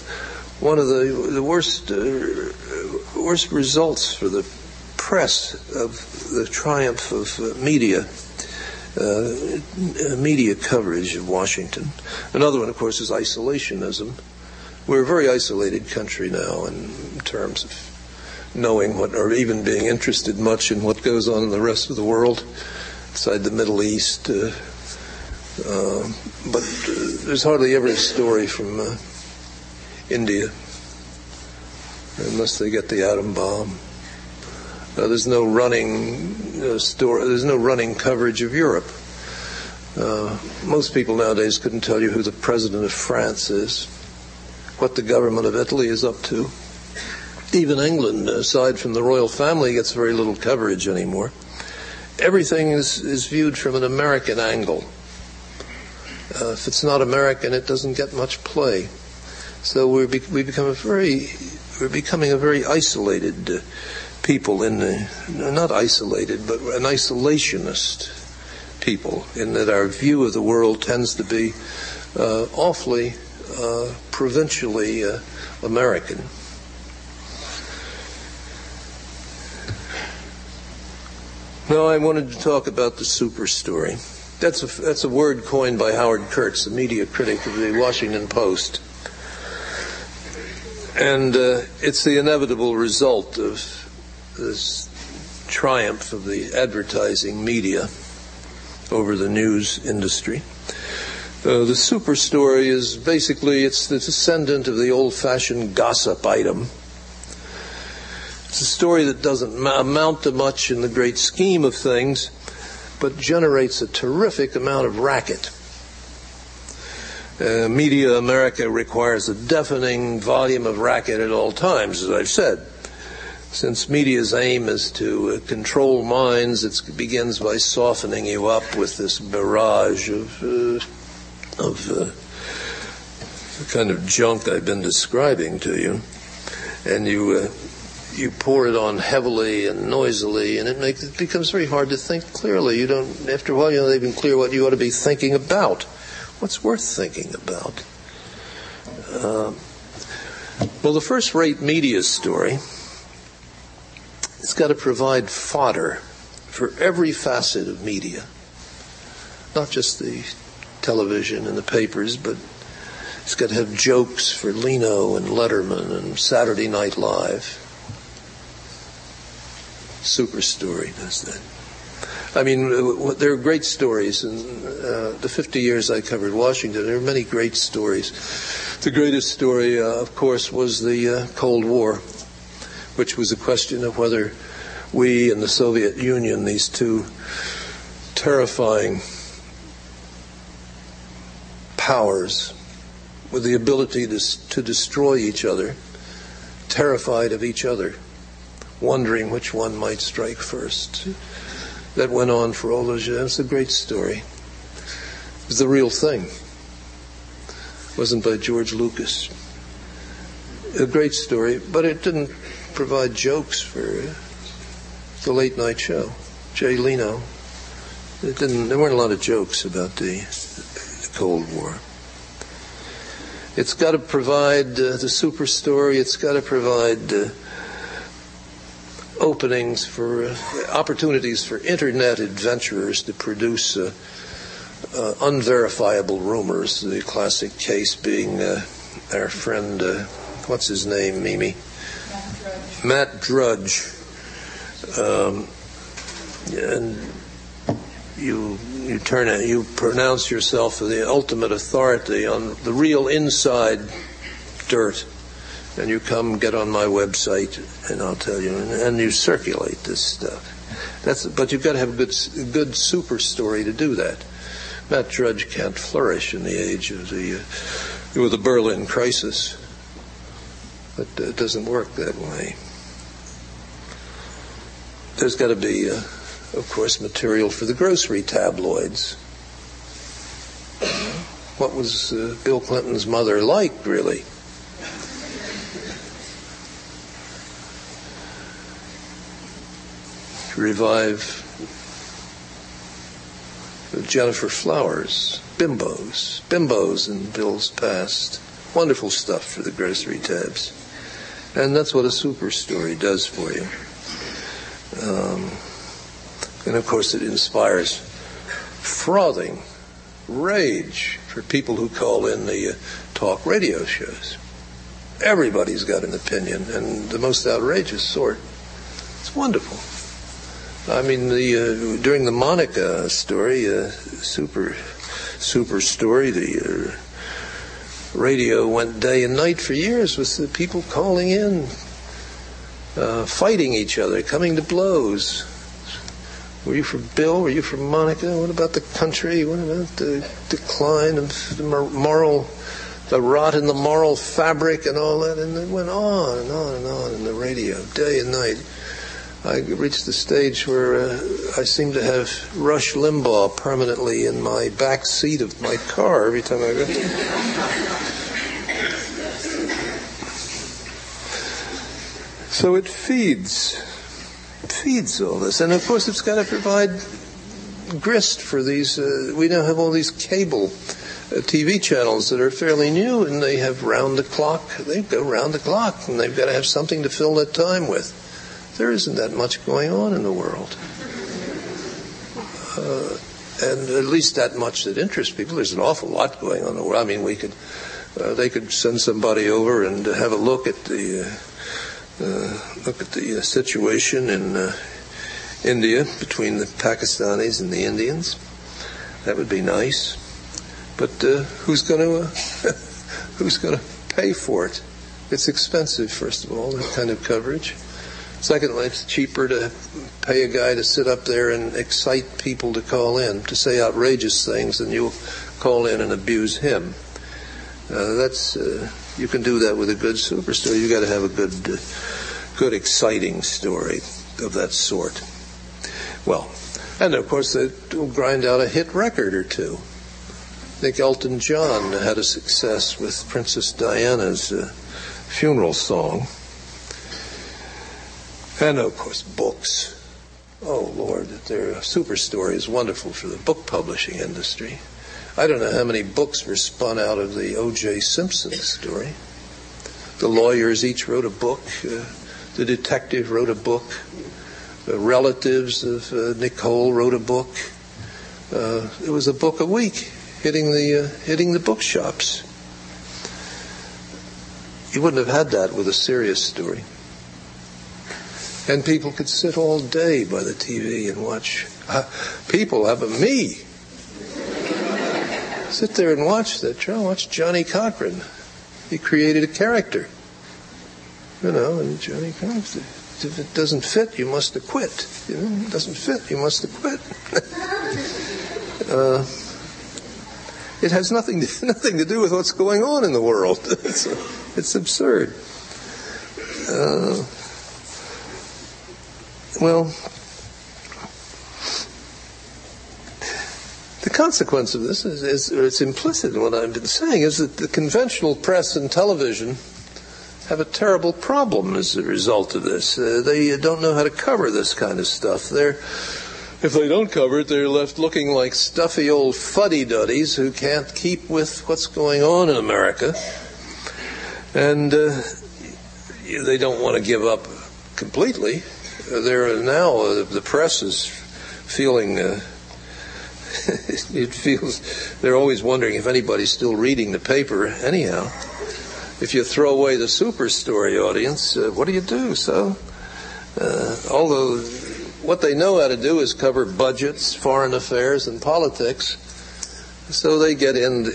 one of the the worst uh, worst results for the press of the triumph of uh, media uh, media coverage of Washington. Another one, of course, is isolationism. We're a very isolated country now in terms of knowing what, or even being interested much in what goes on in the rest of the world, outside the Middle East. Uh, uh, but there's hardly ever a story from uh, India unless they get the atom bomb. Uh, there's no running uh, story. There's no running coverage of Europe. Uh, most people nowadays couldn't tell you who the president of France is what the government of Italy is up to. Even England, aside from the royal family, gets very little coverage anymore. Everything is, is viewed from an American angle. Uh, if it's not American, it doesn't get much play. So we be, we become a very we're becoming a very isolated uh, people in the not isolated but an isolationist people in that our view of the world tends to be uh, awfully uh, provincially uh, American. Now, I wanted to talk about the super story. That's a, that's a word coined by Howard Kurtz, the media critic of the Washington Post. And uh, it's the inevitable result of this triumph of the advertising media over the news industry. Uh, the super story is basically it's the descendant of the old-fashioned gossip item. It's a story that doesn't amount to much in the great scheme of things, but generates a terrific amount of racket. Uh, Media America requires a deafening volume of racket at all times, as I've said. Since media's aim is to uh, control minds, it begins by softening you up with this barrage of uh, of uh, the kind of junk I've been describing to you, and you uh, you pour it on heavily and noisily, and it makes it becomes very hard to think clearly. You don't after a while you don't even clear what you ought to be thinking about. What's worth thinking about? Uh, well, the first-rate media story. It's got to provide fodder for every facet of media, not just the television and the papers, but it's got to have jokes for Leno and Letterman and Saturday Night Live. Super story does that. I mean, uh, there are great stories. In uh, the 50 years I covered Washington, there are many great stories. The greatest story, uh, of course, was the uh, Cold War, which was a question of whether we and the Soviet Union, these two terrifying powers with the ability to, to destroy each other, terrified of each other, wondering which one might strike first. That went on for all those years. It's a great story. It was the real thing. It wasn't by George Lucas. A great story, but it didn't provide jokes for the late night show. Jay Leno. It didn't. There weren't a lot of jokes about the Cold War. It's got to provide uh, the super story. It's got to provide uh, openings for uh, opportunities for internet adventurers to produce uh, uh, unverifiable rumors. The classic case being uh, our friend, what's his name, Mimi? Matt Drudge. Matt Drudge. Um, and you you turn it, you pronounce yourself the ultimate authority on the real inside dirt, and you come get on my website, and I'll tell you, and, and you circulate this stuff. That's, but you've got to have a good, good super story to do that. Matt Drudge can't flourish in the age of the uh, with the Berlin crisis. But it doesn't work that way. There's got to be. Uh, of course, material for the grocery tabloids. What was uh, Bill Clinton's mother like, really? Revive Gennifer Flowers, bimbos, bimbos in Bill's past. Wonderful stuff for the grocery tabs. And that's what a super story does for you. Um, and of course, it inspires frothing rage for people who call in the uh, talk radio shows. Everybody's got an opinion, and the most outrageous sort. It's wonderful. I mean, the uh, during the Monica story, uh, super, super story, the uh, radio went day and night for years with the people calling in, uh, fighting each other, coming to blows. Were you for Bill? Were you for Monica? What about the country? What about the decline of the moral, the rot in the moral fabric and all that? And it went on and on and on in the radio, day and night. I reached the stage where uh, I seemed to have Rush Limbaugh permanently in my back seat of my car every time I go. so it feeds feeds all this. And of course, it's got to provide grist for these. Uh, we now have all these cable uh, TV channels that are fairly new, and they have round the clock. They go round the clock, and they've got to have something to fill that time with. There isn't that much going on in the world. Uh, and at least that much that interests people. There's an awful lot going on in the world. I mean, we could, uh, they could send somebody over and have a look at the uh, uh, look at the uh, situation in India between the Pakistanis and the Indians. That would be nice. But who's going to who's going to pay for it? It's expensive, first of all, that kind of coverage. Secondly, it's cheaper to pay a guy to sit up there and excite people to call in, to say outrageous things, than you'll call in and abuse him. Uh, that's uh, you can do that with a good superstar. You got to have a good, uh, good, exciting story of that sort. Well, and of course, they'll grind out a hit record or two. I think Elton John had a success with Princess Diana's uh, funeral song. And of course, books. Oh, Lord, their super story is wonderful for the book publishing industry. I don't know how many books were spun out of the O.J. Simpson story. The lawyers each wrote a book. Uh, the detective wrote a book. The relatives of uh, Nicole wrote a book. Uh, it was a book a week hitting the uh, hitting the bookshops. You wouldn't have had that with a serious story. And people could sit all day by the TV and watch. Uh, people have a me Sit there and watch that. Try watch Johnnie Cochran. He created a character. You know, and Johnnie Cochran, if it doesn't fit, you must acquit. You know, it doesn't fit, you must acquit. uh, it has nothing to, nothing to do with what's going on in the world. it's, it's absurd. Uh, well, The consequence of this is, is it's implicit in what I've been saying, is that the conventional press and television have a terrible problem as a result of this. Uh, they don't know how to cover this kind of stuff. They're, if they don't cover it, they're left looking like stuffy old fuddy-duddies who can't keep with what's going on in America. And uh, they don't want to give up completely. They're now, uh, the press is feeling uh, it feels they're always wondering if anybody's still reading the paper anyhow. If you throw away the super story audience, uh, what do you do? So, uh, although what they know how to do is cover budgets, foreign affairs, and politics, so they get in.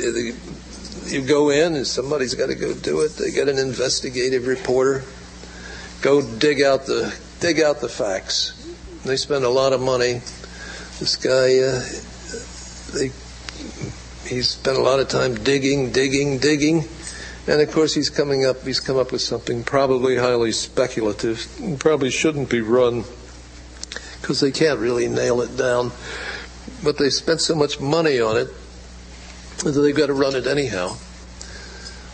You go in, and somebody's got to go do it. They get an investigative reporter, go dig out the dig out the facts. They spend a lot of money. This guy. Uh, they, he's spent a lot of time digging, digging, digging. And of course, he's coming up, he's come up with something probably highly speculative, probably shouldn't be run because they can't really nail it down. But they spent so much money on it that they've got to run it anyhow.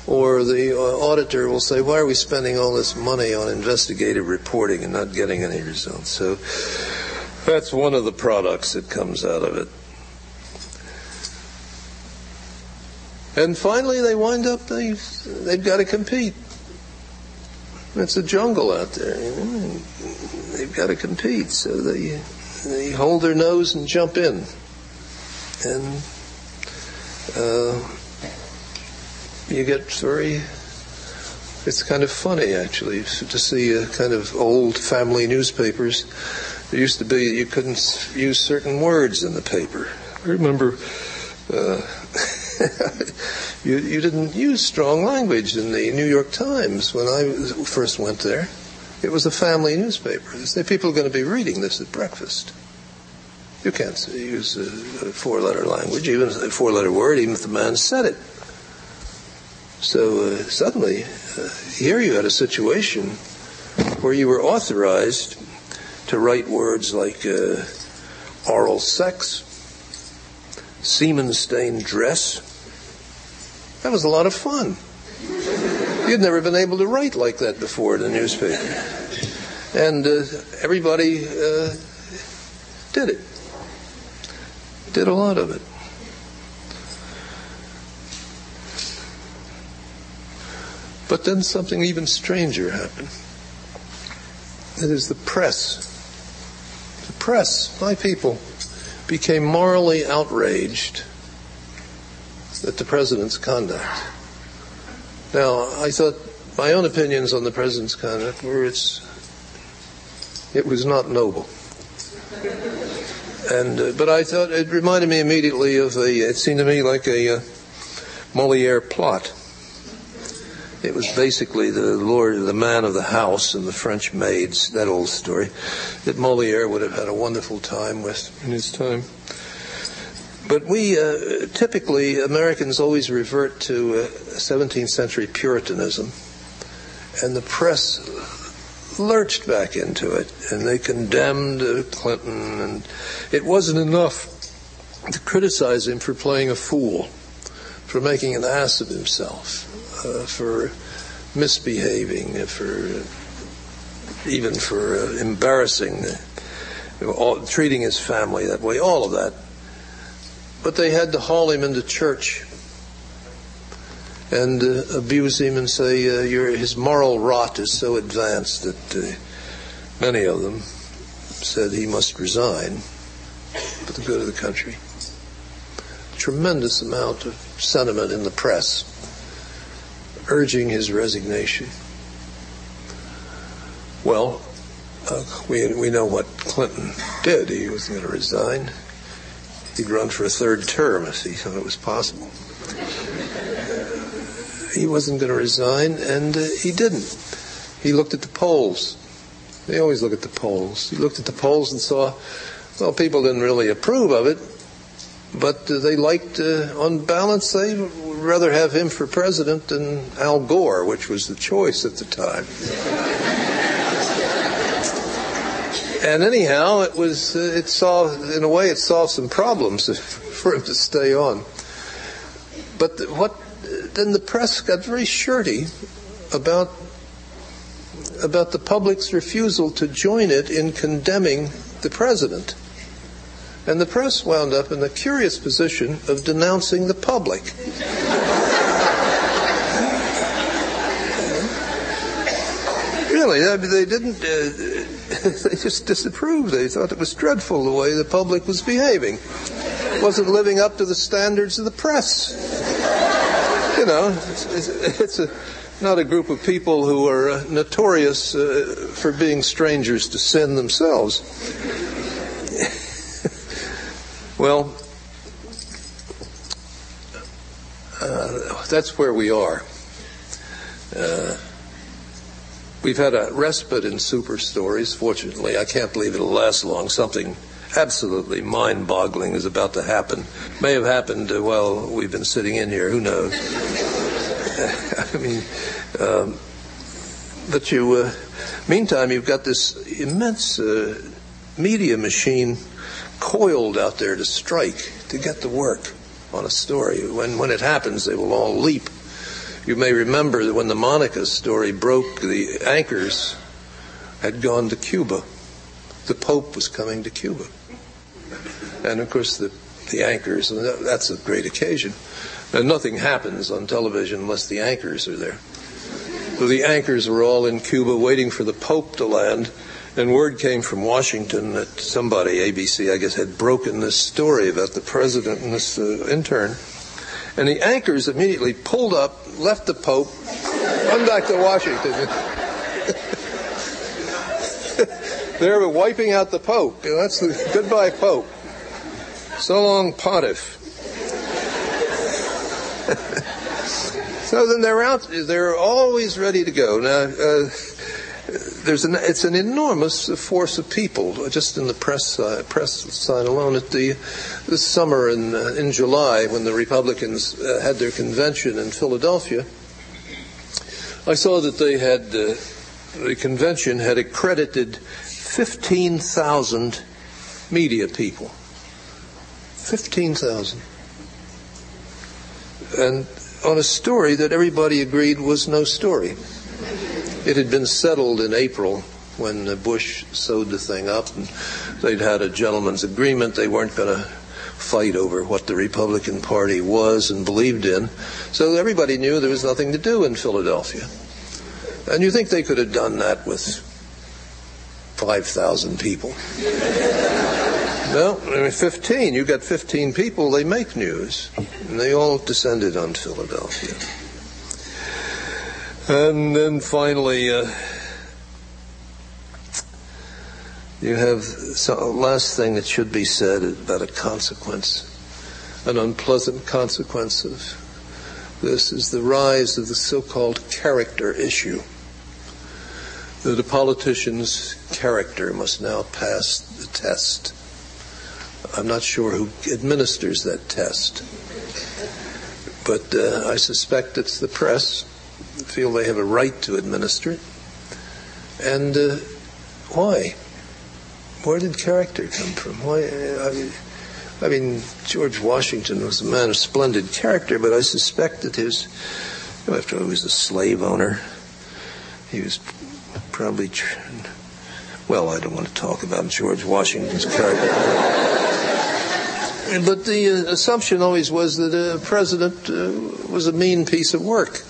Or the uh, auditor will say, Why are we spending all this money on investigative reporting and not getting any results? So that's one of the products that comes out of it. And finally, they wind up, they, they've got to compete. It's a jungle out there. You know? They've got to compete, so they, they hold their nose and jump in. and uh, you get very. It's kind of funny, actually, to see a kind of old family newspapers. There used to be you couldn't use certain words in the paper. I remember uh, you, you didn't use strong language in the New York Times when I first went there. It was a family newspaper. They people are going to be reading this at breakfast. You can't use a, four-letter language, even a four-letter word, even if the man said it. So uh, suddenly, uh, here you had a situation where you were authorized to write words like uh, oral sex, semen-stained dress. That was a lot of fun. You'd never been able to write like that before in a newspaper. And uh, everybody uh, did it. Did a lot of it. But then something even stranger happened. It is the press. The press, my people, became morally outraged at the president's conduct. Now, I thought my own opinions on the president's conduct were it's it was not noble. And uh, but I thought it reminded me immediately of a. It seemed to me like a uh, Moliere plot. It was basically the lord, the man of the house, and the French maids. That old story that Moliere would have had a wonderful time with in his time. But we uh, typically Americans always revert to uh, 17th century Puritanism, and the press lurched back into it, and they condemned uh, Clinton, and it wasn't enough to criticize him for playing a fool, for making an ass of himself, for misbehaving, for even for uh, embarrassing, all, treating his family that way, all of that but they had to haul him into church and uh, abuse him and say uh, his moral rot is so advanced that uh, many of them said he must resign for the good of the country. Tremendous amount of sentiment in the press urging his resignation. Well, uh, we, we know what Clinton did. He wasn't going to resign he'd run for a third term if he thought it was possible. He wasn't going to resign, and uh, he didn't. He looked at the polls. They always look at the polls. He looked at the polls and saw, well, people didn't really approve of it, but they liked, uh, on balance, they would rather have him for president than Al Gore, which was the choice at the time. And anyhow, it was uh, it solved in a way it solved some problems for him to stay on. But the, what then the press got very shirty about about the public's refusal to join it in condemning the president. And the press wound up in the curious position of denouncing the public. really, they didn't. Uh, they just disapproved. They thought it was dreadful the way the public was behaving. Wasn't living up to the standards of the press. You know, it's, it's a, not a group of people who are uh, notorious uh, for being strangers to sin themselves. Well, uh, that's where we are. Uh, We've had a respite in super stories, fortunately. I can't believe it'll last long. Something absolutely mind boggling is about to happen. May have happened uh, while we've been sitting in here, who knows? I mean, um, but you, uh, meantime, you've got this immense uh, media machine coiled out there to strike, to get to work on a story. When, when it happens, they will all leap you may remember that when the Monica story broke, the anchors had gone to Cuba. The Pope was coming to Cuba. And of course, the, the anchors, that's a great occasion. And nothing happens on television unless the anchors are there. So the anchors were all in Cuba waiting for the Pope to land, And word came from Washington that somebody, ABC, I guess, had broken this story about the president and this uh, intern. And the anchors immediately pulled up, left the Pope, run back to Washington. They're wiping out the Pope. You know, that's the goodbye Pope. So long, Pontiff. so then they're out. They're always ready to go. Now, uh, there's an it's an enormous force of people just in the press uh, press side alone. At the this summer in uh, in July when the Republicans uh, had their convention in Philadelphia, I saw that they had uh, the convention had accredited fifteen thousand media people. Fifteen thousand, and on a story that everybody agreed was no story. It had been settled in April when Bush sewed the thing up, and they'd had a gentleman's agreement. They weren't going to fight over what the Republican Party was and believed in. So everybody knew there was nothing to do in Philadelphia. And you think they could have done that with 5,000 people? well, I mean, 15. You got 15 people, they make news. And they all descended on Philadelphia. And then finally, uh, you have so last thing that should be said about a consequence, an unpleasant consequence of this is the rise of the so-called character issue. That a politician's character must now pass the test. I'm not sure who administers that test, but uh, I suspect it's the press feel they have a right to administer it. And uh, why? Where did character come from? Why? Uh, I mean, I mean, George Washington was a man of splendid character, but I suspect that his, after all, he was a slave owner. He was probably, well, I don't want to talk about George Washington's character. But the uh, assumption always was that a president uh, was a mean piece of work.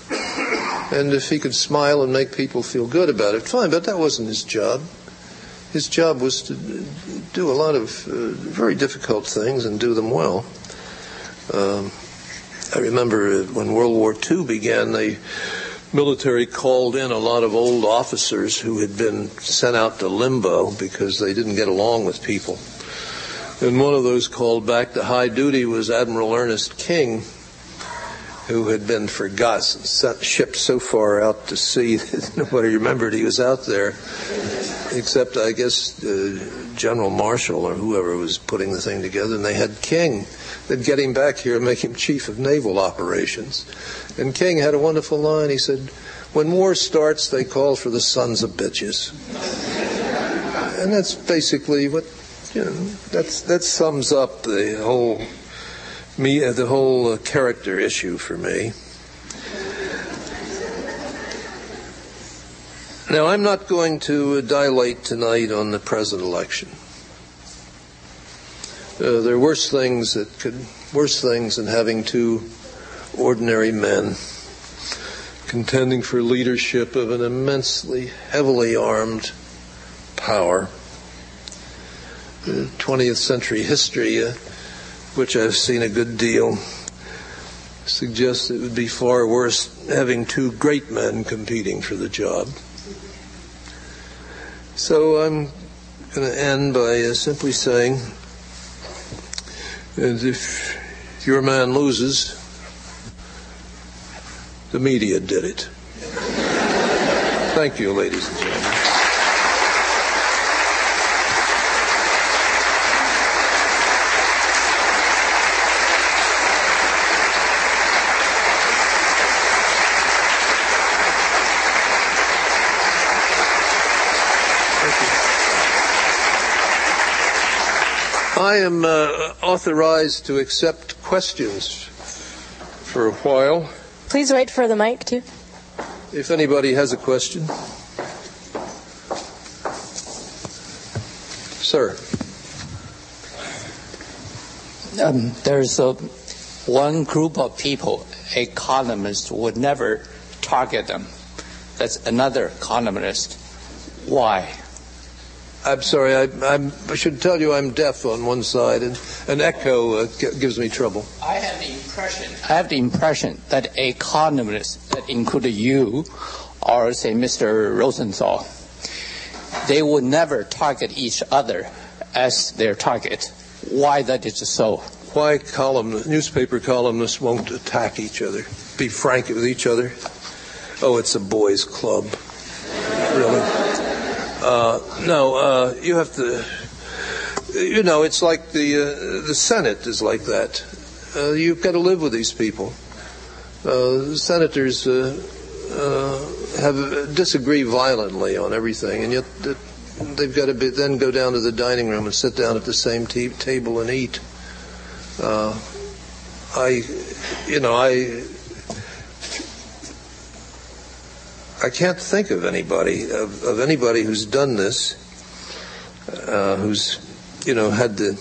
And if he could smile and make people feel good about it, fine, but that wasn't his job. His job was to do a lot of uh, very difficult things and do them well. Um, I remember when World War II began, the military called in a lot of old officers who had been sent out to limbo because they didn't get along with people. And one of those called back to high duty was Admiral Ernest King, who had been forgotten, shipped so far out to sea that nobody remembered he was out there, except I guess uh, General Marshall or whoever was putting the thing together. And they had King. They'd get him back here and make him chief of naval operations. And King had a wonderful line. He said, "When war starts, they call for the sons of bitches." and that's basically what you know. That's that sums up the whole me uh, the whole uh, character issue for me. Now, I'm not going to uh, dilate tonight on the present election. Uh, there are worse things that could worse things than having two ordinary men contending for leadership of an immensely heavily armed power. 20th century history uh, which I've seen a good deal, suggests it would be far worse having two great men competing for the job. So I'm going to end by uh, simply saying that if your man loses, the media did it. Thank you, ladies and gentlemen. I am uh, authorized to accept questions for a while. Please wait for the mic, too. If anybody has a question. Sir. Um, there's a, one group of people, economists would never target them. That's another economist. Why? I'm sorry. I, I'm, I should tell you I'm deaf on one side, and an echo uh, g- gives me trouble. I have the impression. I have the impression that economists, that include you, or say Mr. Rosenthal, they would never target each other as their target. Why that is so? Why column newspaper columnists won't attack each other, be frank with each other? Oh, it's a boys' club. Really? Uh, no, uh, you have to. You know, it's like the uh, the Senate is like that. Uh, you've got to live with these people. Uh, senators uh, have disagree violently on everything, and yet they've got to be, then go down to the dining room and sit down at the same t- table and eat. I, you know, I I can't think of anybody of, of anybody who's done this, uh, who's you know had the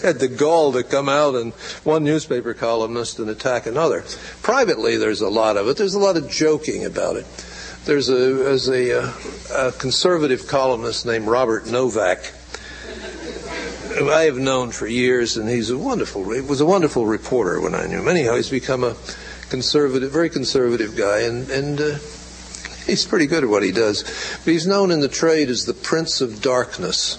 had the gall to come out and one newspaper columnist and attack another. Privately, there's a lot of it. There's a lot of joking about it. There's a there's a, a conservative columnist named Robert Novak. I have known for years, and he's a wonderful. He was a wonderful reporter when I knew him. Anyhow, he's become a conservative, very conservative guy, and and. Uh, He's pretty good at what he does. But he's known in the trade as the Prince of Darkness.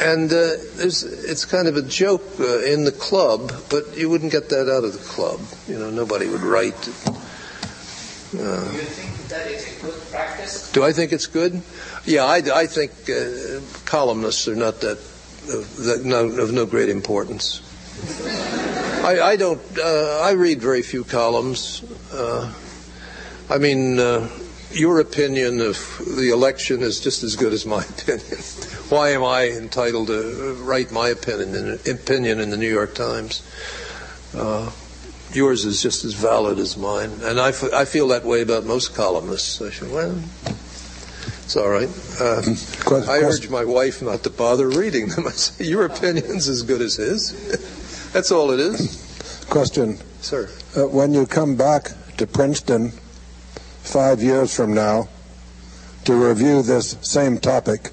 And uh, it's kind of a joke uh, in the club, but you wouldn't get that out of the club. You know, nobody would write. Uh, do you think that is a good practice? Do I think it's good? Yeah, I, I think uh, columnists are not that, that no, of no great importance. I, I don't. Uh, I read very few columns. Uh, I mean, uh, your opinion of the election is just as good as my opinion. Why am I entitled to write my opinion in, opinion in the New York Times? Uh, yours is just as valid as mine, and I, f- I feel that way about most columnists. I say, well, it's all right. Uh, I urge my wife not to bother reading them. I say, your opinion's as good as his. That's all it is. Question, sir. Uh, when you come back to Princeton five years from now to review this same topic,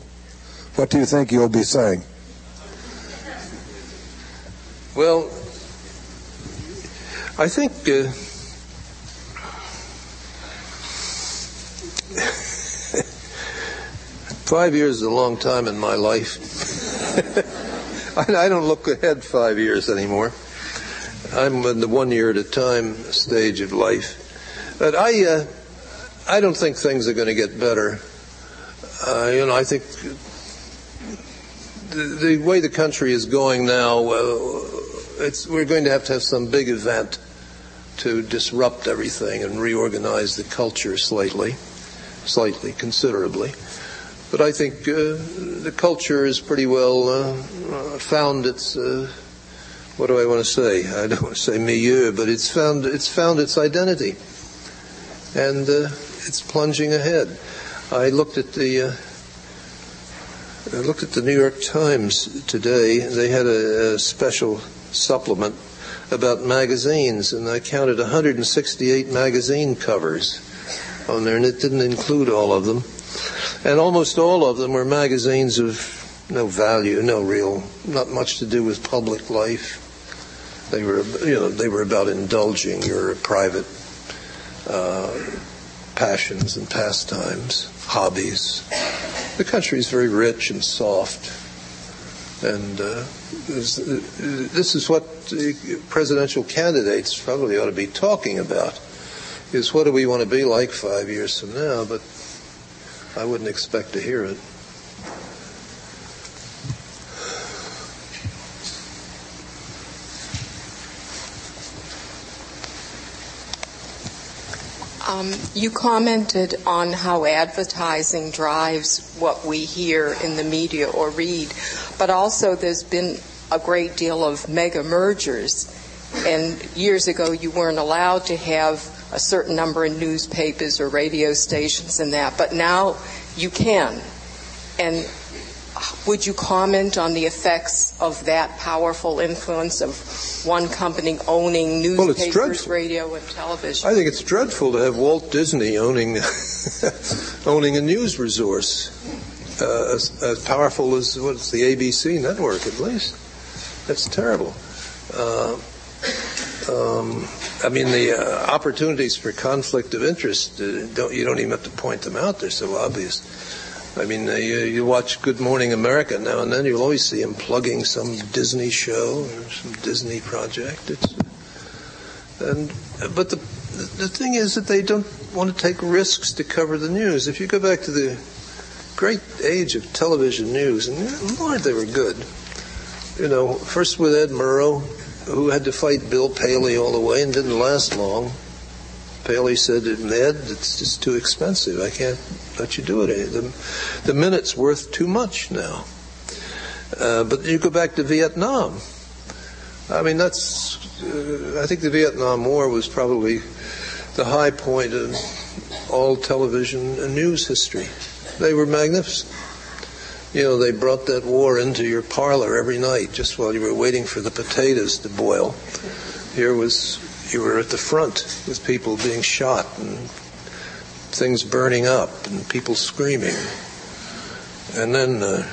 what do you think you'll be saying? Well, I think. Uh, five years is a long time in my life. I don't look ahead five years anymore. I'm in the one year at a time stage of life. But I, uh, I don't think things are going to get better. Uh, you know, I think the, the, way the country is going now, uh, we're going to have to have some big event to disrupt everything and reorganize the culture slightly, slightly, considerably. But I think uh, the culture is pretty well uh, found its. Uh, what do I want to say? I don't want to say milieu, but it's found it's found its identity, and uh, it's plunging ahead. I looked at the uh, I looked at the New York Times today. They had a, a special supplement about magazines, and I counted 168 magazine covers on there, and it didn't include all of them. And almost all of them were magazines of no value, no real, not much to do with public life. They were, you know, they were about indulging your private uh, passions and pastimes, hobbies. The country is very rich and soft. And uh, this, this, is what presidential candidates probably ought to be talking about, is what do we want to be like five years from now, but I wouldn't expect to hear it. Um, you commented on how advertising drives what we hear in the media or read, but also there's been a great deal of mega mergers. And years ago, you weren't allowed to have a certain number of newspapers or radio stations and that, but now you can. And would you comment on the effects of that powerful influence of one company owning newspapers, well, radio, and television? I think it's dreadful to have Walt Disney owning owning a news resource. uh, as, as, powerful as what's the ABC network, at least. That's terrible. Uh, um, I mean, the uh, opportunities for conflict of interest, uh, don't, you don't even have to point them out. They're so obvious. I mean, uh, you, you, watch Good Morning America now and then, you'll always see him plugging some Disney show or some Disney project. It's, and, but the, the thing is that they don't want to take risks to cover the news. If you go back to the great age of television news, and Lord, they were good. You know, first with Ed Murrow, who had to fight Bill Paley all the way and didn't last long. Paley said, Ed, it's just too expensive. I can't let you do it. The, the minute's worth too much now. Uh, but you go back to Vietnam. I mean, that's, uh, I think the Vietnam War was probably the high point of all television and news history. They were magnificent. You know, they brought that war into your parlor every night just while you were waiting for the potatoes to boil. Here was, you were at the front with people being shot and things burning up and people screaming. And then uh,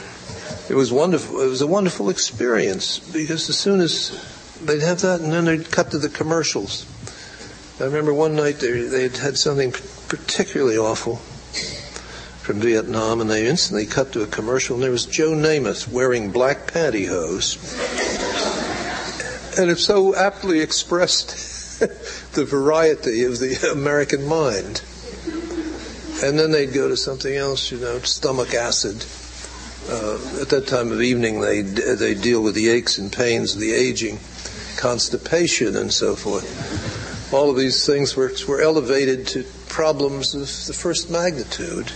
it was wonderful. It was a wonderful experience because as soon as they'd have that, and then they'd cut to the commercials. I remember one night they they had had something particularly awful, from Vietnam, and they instantly cut to a commercial, and there was Joe Namath wearing black pantyhose. And it so aptly expressed the variety of the American mind. And then they'd go to something else, you know, stomach acid. Uh, at that time of evening, they they deal with the aches and pains of the aging, constipation, and so forth. All of these things were were elevated to problems of the first magnitude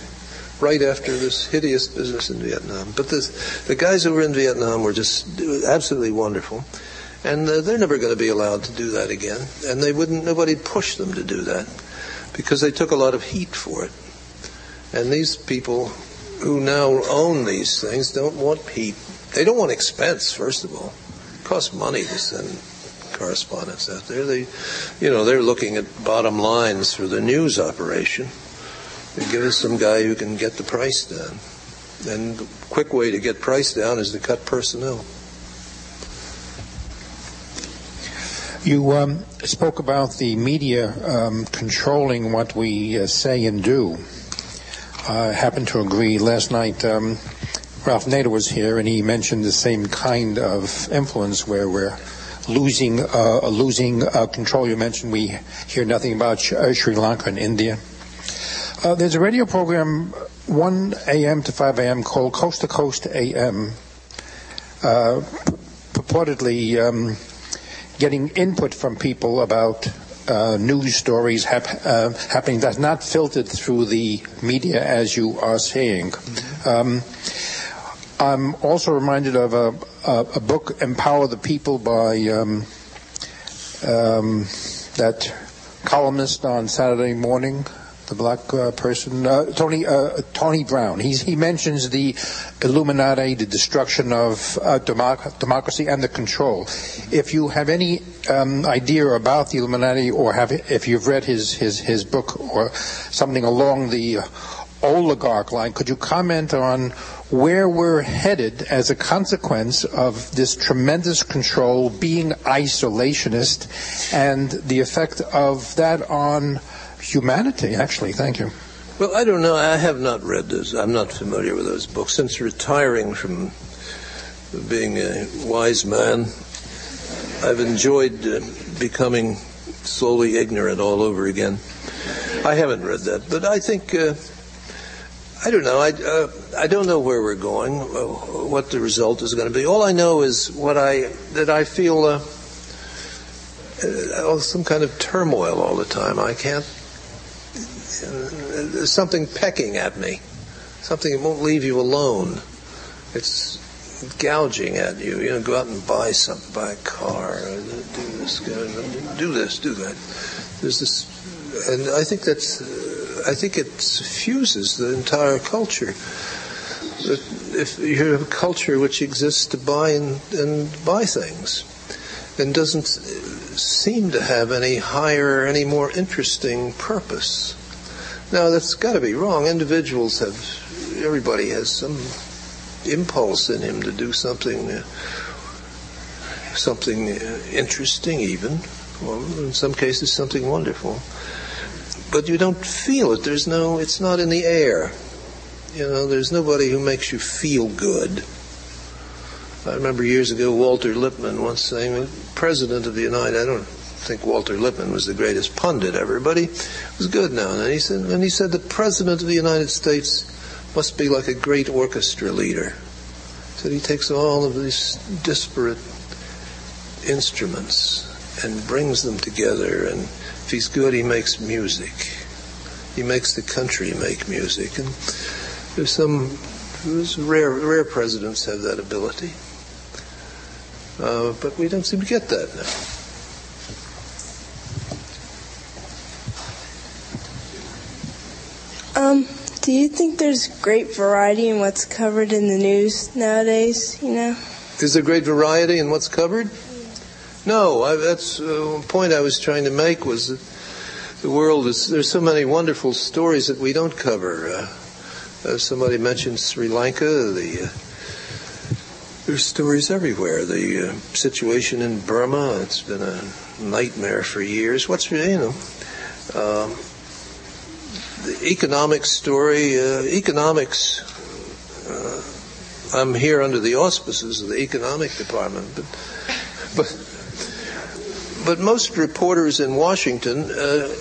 right after this hideous business in Vietnam. But this, the guys who were in Vietnam were just absolutely wonderful. And uh, they're never going to be allowed to do that again. And they wouldn't, nobody pushed them to do that because they took a lot of heat for it. And these people who now own these things don't want heat. They don't want expense, first of all. It costs money to send correspondents out there. They, you know, they're looking at bottom lines for the news operation They give us some guy who can get the price down. And the quick way to get price down is to cut personnel. You um, spoke about the media um, controlling what we uh, say and do. I happen to agree. Last night, um, Ralph Nader was here, and he mentioned the same kind of influence where we're losing uh, losing uh, control. You mentioned we hear nothing about Sri Lanka and India. Uh, there's a radio program, 1 a.m. to 5 a.m., called Coast to Coast AM, uh, purportedly um, getting input from people about uh, news stories hap- uh, happening that's not filtered through the media, as you are saying. Um, I'm also reminded of a, a, a, book, Empower the People, by um, um that columnist on Saturday morning, the black uh, person, uh, Tony uh, Tony Brown. He's, he mentions the Illuminati, the destruction of uh, democ- democracy, and the control. If you have any um, idea about the Illuminati, or have if you've read his his his book or something along the oligarch line, could you comment on where we're headed as a consequence of this tremendous control, being isolationist, and the effect of that on humanity, actually. Thank you. Well, I don't know. I have not read those. I'm not familiar with those books. Since retiring from being a wise man, I've enjoyed uh, becoming slowly ignorant all over again. I haven't read that, but I think uh, I don't know. I uh, I don't know where we're going, uh, what the result is going to be. All I know is what I that I feel uh, uh, some kind of turmoil all the time. I can't there's something pecking at me, something that won't leave you alone. It's gouging at you. You know, go out and buy something, buy a car, uh, do this, do this, do that. There's this, and I think that's, uh, I think it fuses the entire culture. If you have a culture which exists to buy and, and buy things, and doesn't seem to have any higher, any more interesting purpose. Now, that's got to be wrong. Individuals have, everybody has some impulse in him to do something, uh, something uh, interesting, even, or in some cases, something wonderful. But you don't feel it. There's no. It's not in the air. You know, there's nobody who makes you feel good. I remember years ago Walter Lippmann once saying, President of the United, I don't think Walter Lippmann was the greatest pundit ever, but he was good now and then. He said, and he said, the President of the United States must be like a great orchestra leader. He said he takes all of these disparate instruments and brings them together, and if he's good, he makes music. He makes the country make music. And there's some there's rare, rare presidents have that ability. Uh, but we don't seem to get that now. Um, do you think there's great variety in what's covered in the news nowadays? You know, is there great variety in what's covered? No, I, that's uh, point I was trying to make was that the world is there's so many wonderful stories that we don't cover. Uh, uh, somebody mentioned Sri Lanka, the uh, there's stories everywhere. The uh, situation in Burma, it's been a nightmare for years. What's, you know, um, the economic story, uh, economics, uh, I'm here under the auspices of the economic department, but, but, but most reporters in Washington uh,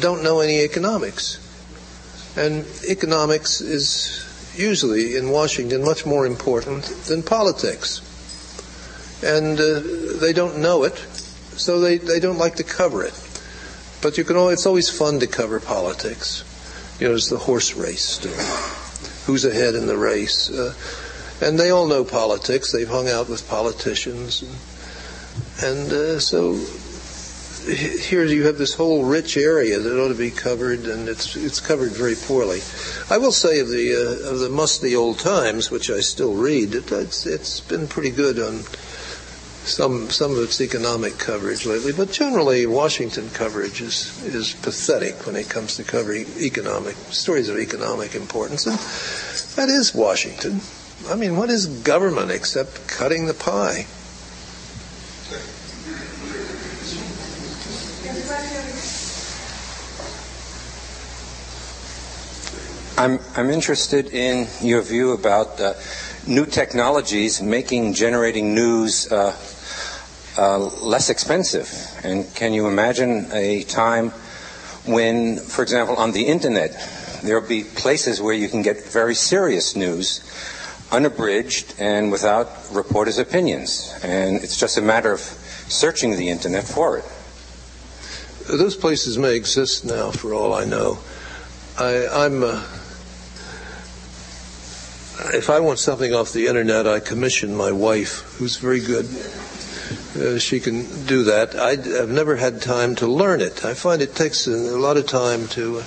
don't know any economics. And economics is usually in Washington much more important than politics. And uh, they don't know it, so they, they don't like to cover it. But you can always, it's always fun to cover politics. You know, it's the horse race story. Who's ahead in the race? Uh, and they all know politics. They've hung out with politicians. And, and uh, so here you have this whole rich area that ought to be covered, and it's it's covered very poorly. I will say of the uh, of the musty old times, which I still read, it, it's it's been pretty good on some some of its economic coverage lately, but generally Washington coverage is is pathetic when it comes to covering economic stories of economic importance, and that is Washington. I mean, what is government except cutting the pie? I'm, I'm interested in your view about uh, new technologies making generating news uh, uh, less expensive. And can you imagine a time when, for example, on the internet, there'll be places where you can get very serious news, unabridged and without reporters' opinions. And it's just a matter of searching the internet for it. Those places may exist now, for all I know. I, am uh, if I want something off the internet, I commission my wife, who's very good. Uh, she can do that. I, have never had time to learn it. I find it takes a, a lot of time to uh,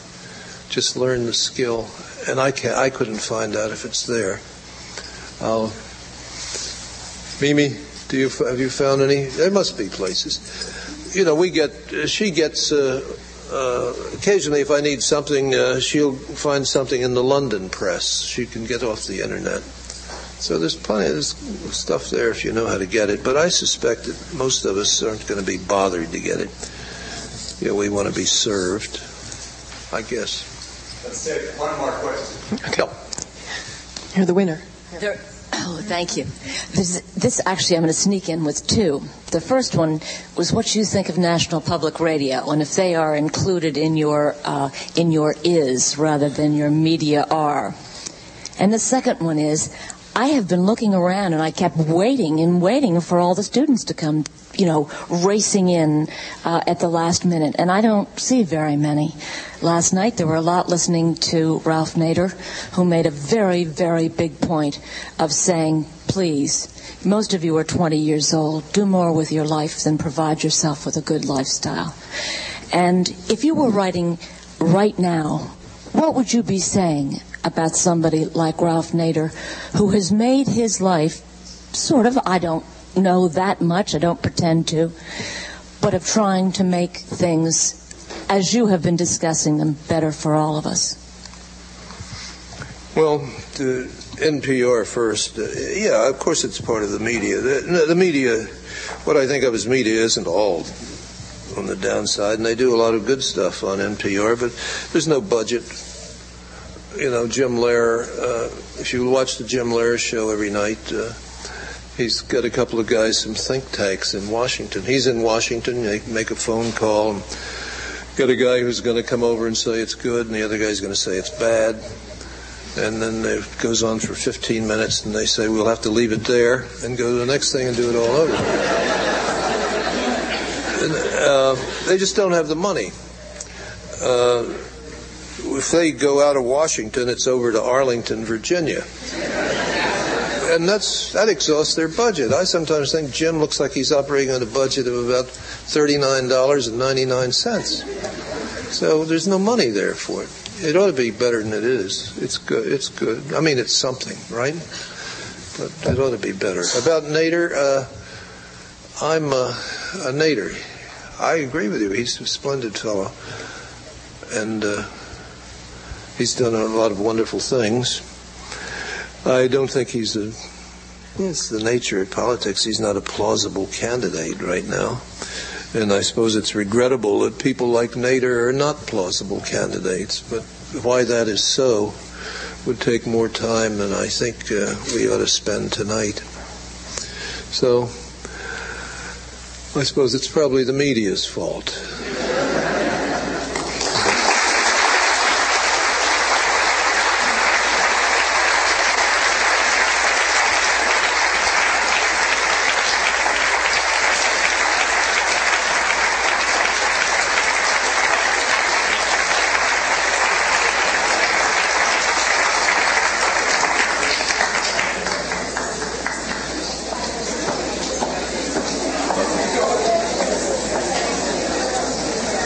just learn the skill, and I can I couldn't find out if it's there. Mimi, do you have you found any? There must be places. You know, we get she gets. Uh, uh, occasionally, if I need something, she'll find something in the London press. She can get off the internet. So there's plenty of stuff there if you know how to get it. But I suspect that most of us aren't going to be bothered to get it. You know, we want to be served, I guess. Let's take one more question. Okay. You're the winner. There, Oh, thank you. This, this, actually, I'm going to sneak in with two. The first one was what you think of National Public Radio, and if they are included in your uh, in your is rather than your media are. And the second one is, I have been looking around, and I kept waiting and waiting for all the students to come you know, racing in uh, at the last minute, and I don't see very many. Last night there were a lot listening to Ralph Nader, who made a very, very big point of saying, please, most of you are 20 years old, do more with your life than provide yourself with a good lifestyle. And if you were writing right now, what would you be saying about somebody like Ralph Nader, who has made his life sort of, I don't know that much, I don't pretend to, but of trying to make things, as you have been discussing them, better for all of us. Well, the NPR first. Uh, yeah, of course it's part of the media. The, the, media, what I think of as media, isn't all on the downside, and they do a lot of good stuff on NPR, but there's no budget. You know, Jim Lehrer, uh, if you watch the Jim Lehrer show every night, uh, he's got a couple of guys from think tanks in Washington. He's in Washington, they make a phone call, and got a guy who's going to come over and say it's good, and the other guy's going to say it's bad and then it goes on for 15 minutes, and they say we'll have to leave it there and go to the next thing and do it all over. and, uh, they just don't have the money. Uh, if they go out of Washington, it's over to Arlington, Virginia. And that's that exhausts their budget. I sometimes think Jim looks like he's operating on a budget of about thirty-nine dollars and ninety-nine cents. So there's no money there for it. It ought to be better than it is. It's good. It's good. I mean, it's something, right? But it ought to be better. About Nader, uh, I'm uh, a Nader. I agree with you. He's a splendid fellow, and uh, he's done a lot of wonderful things. I don't think he's a. It's the nature of politics. He's not a plausible candidate right now. And I suppose it's regrettable that people like Nader are not plausible candidates. But why that is so would take more time than I think uh, we ought to spend tonight. So I suppose it's probably the media's fault.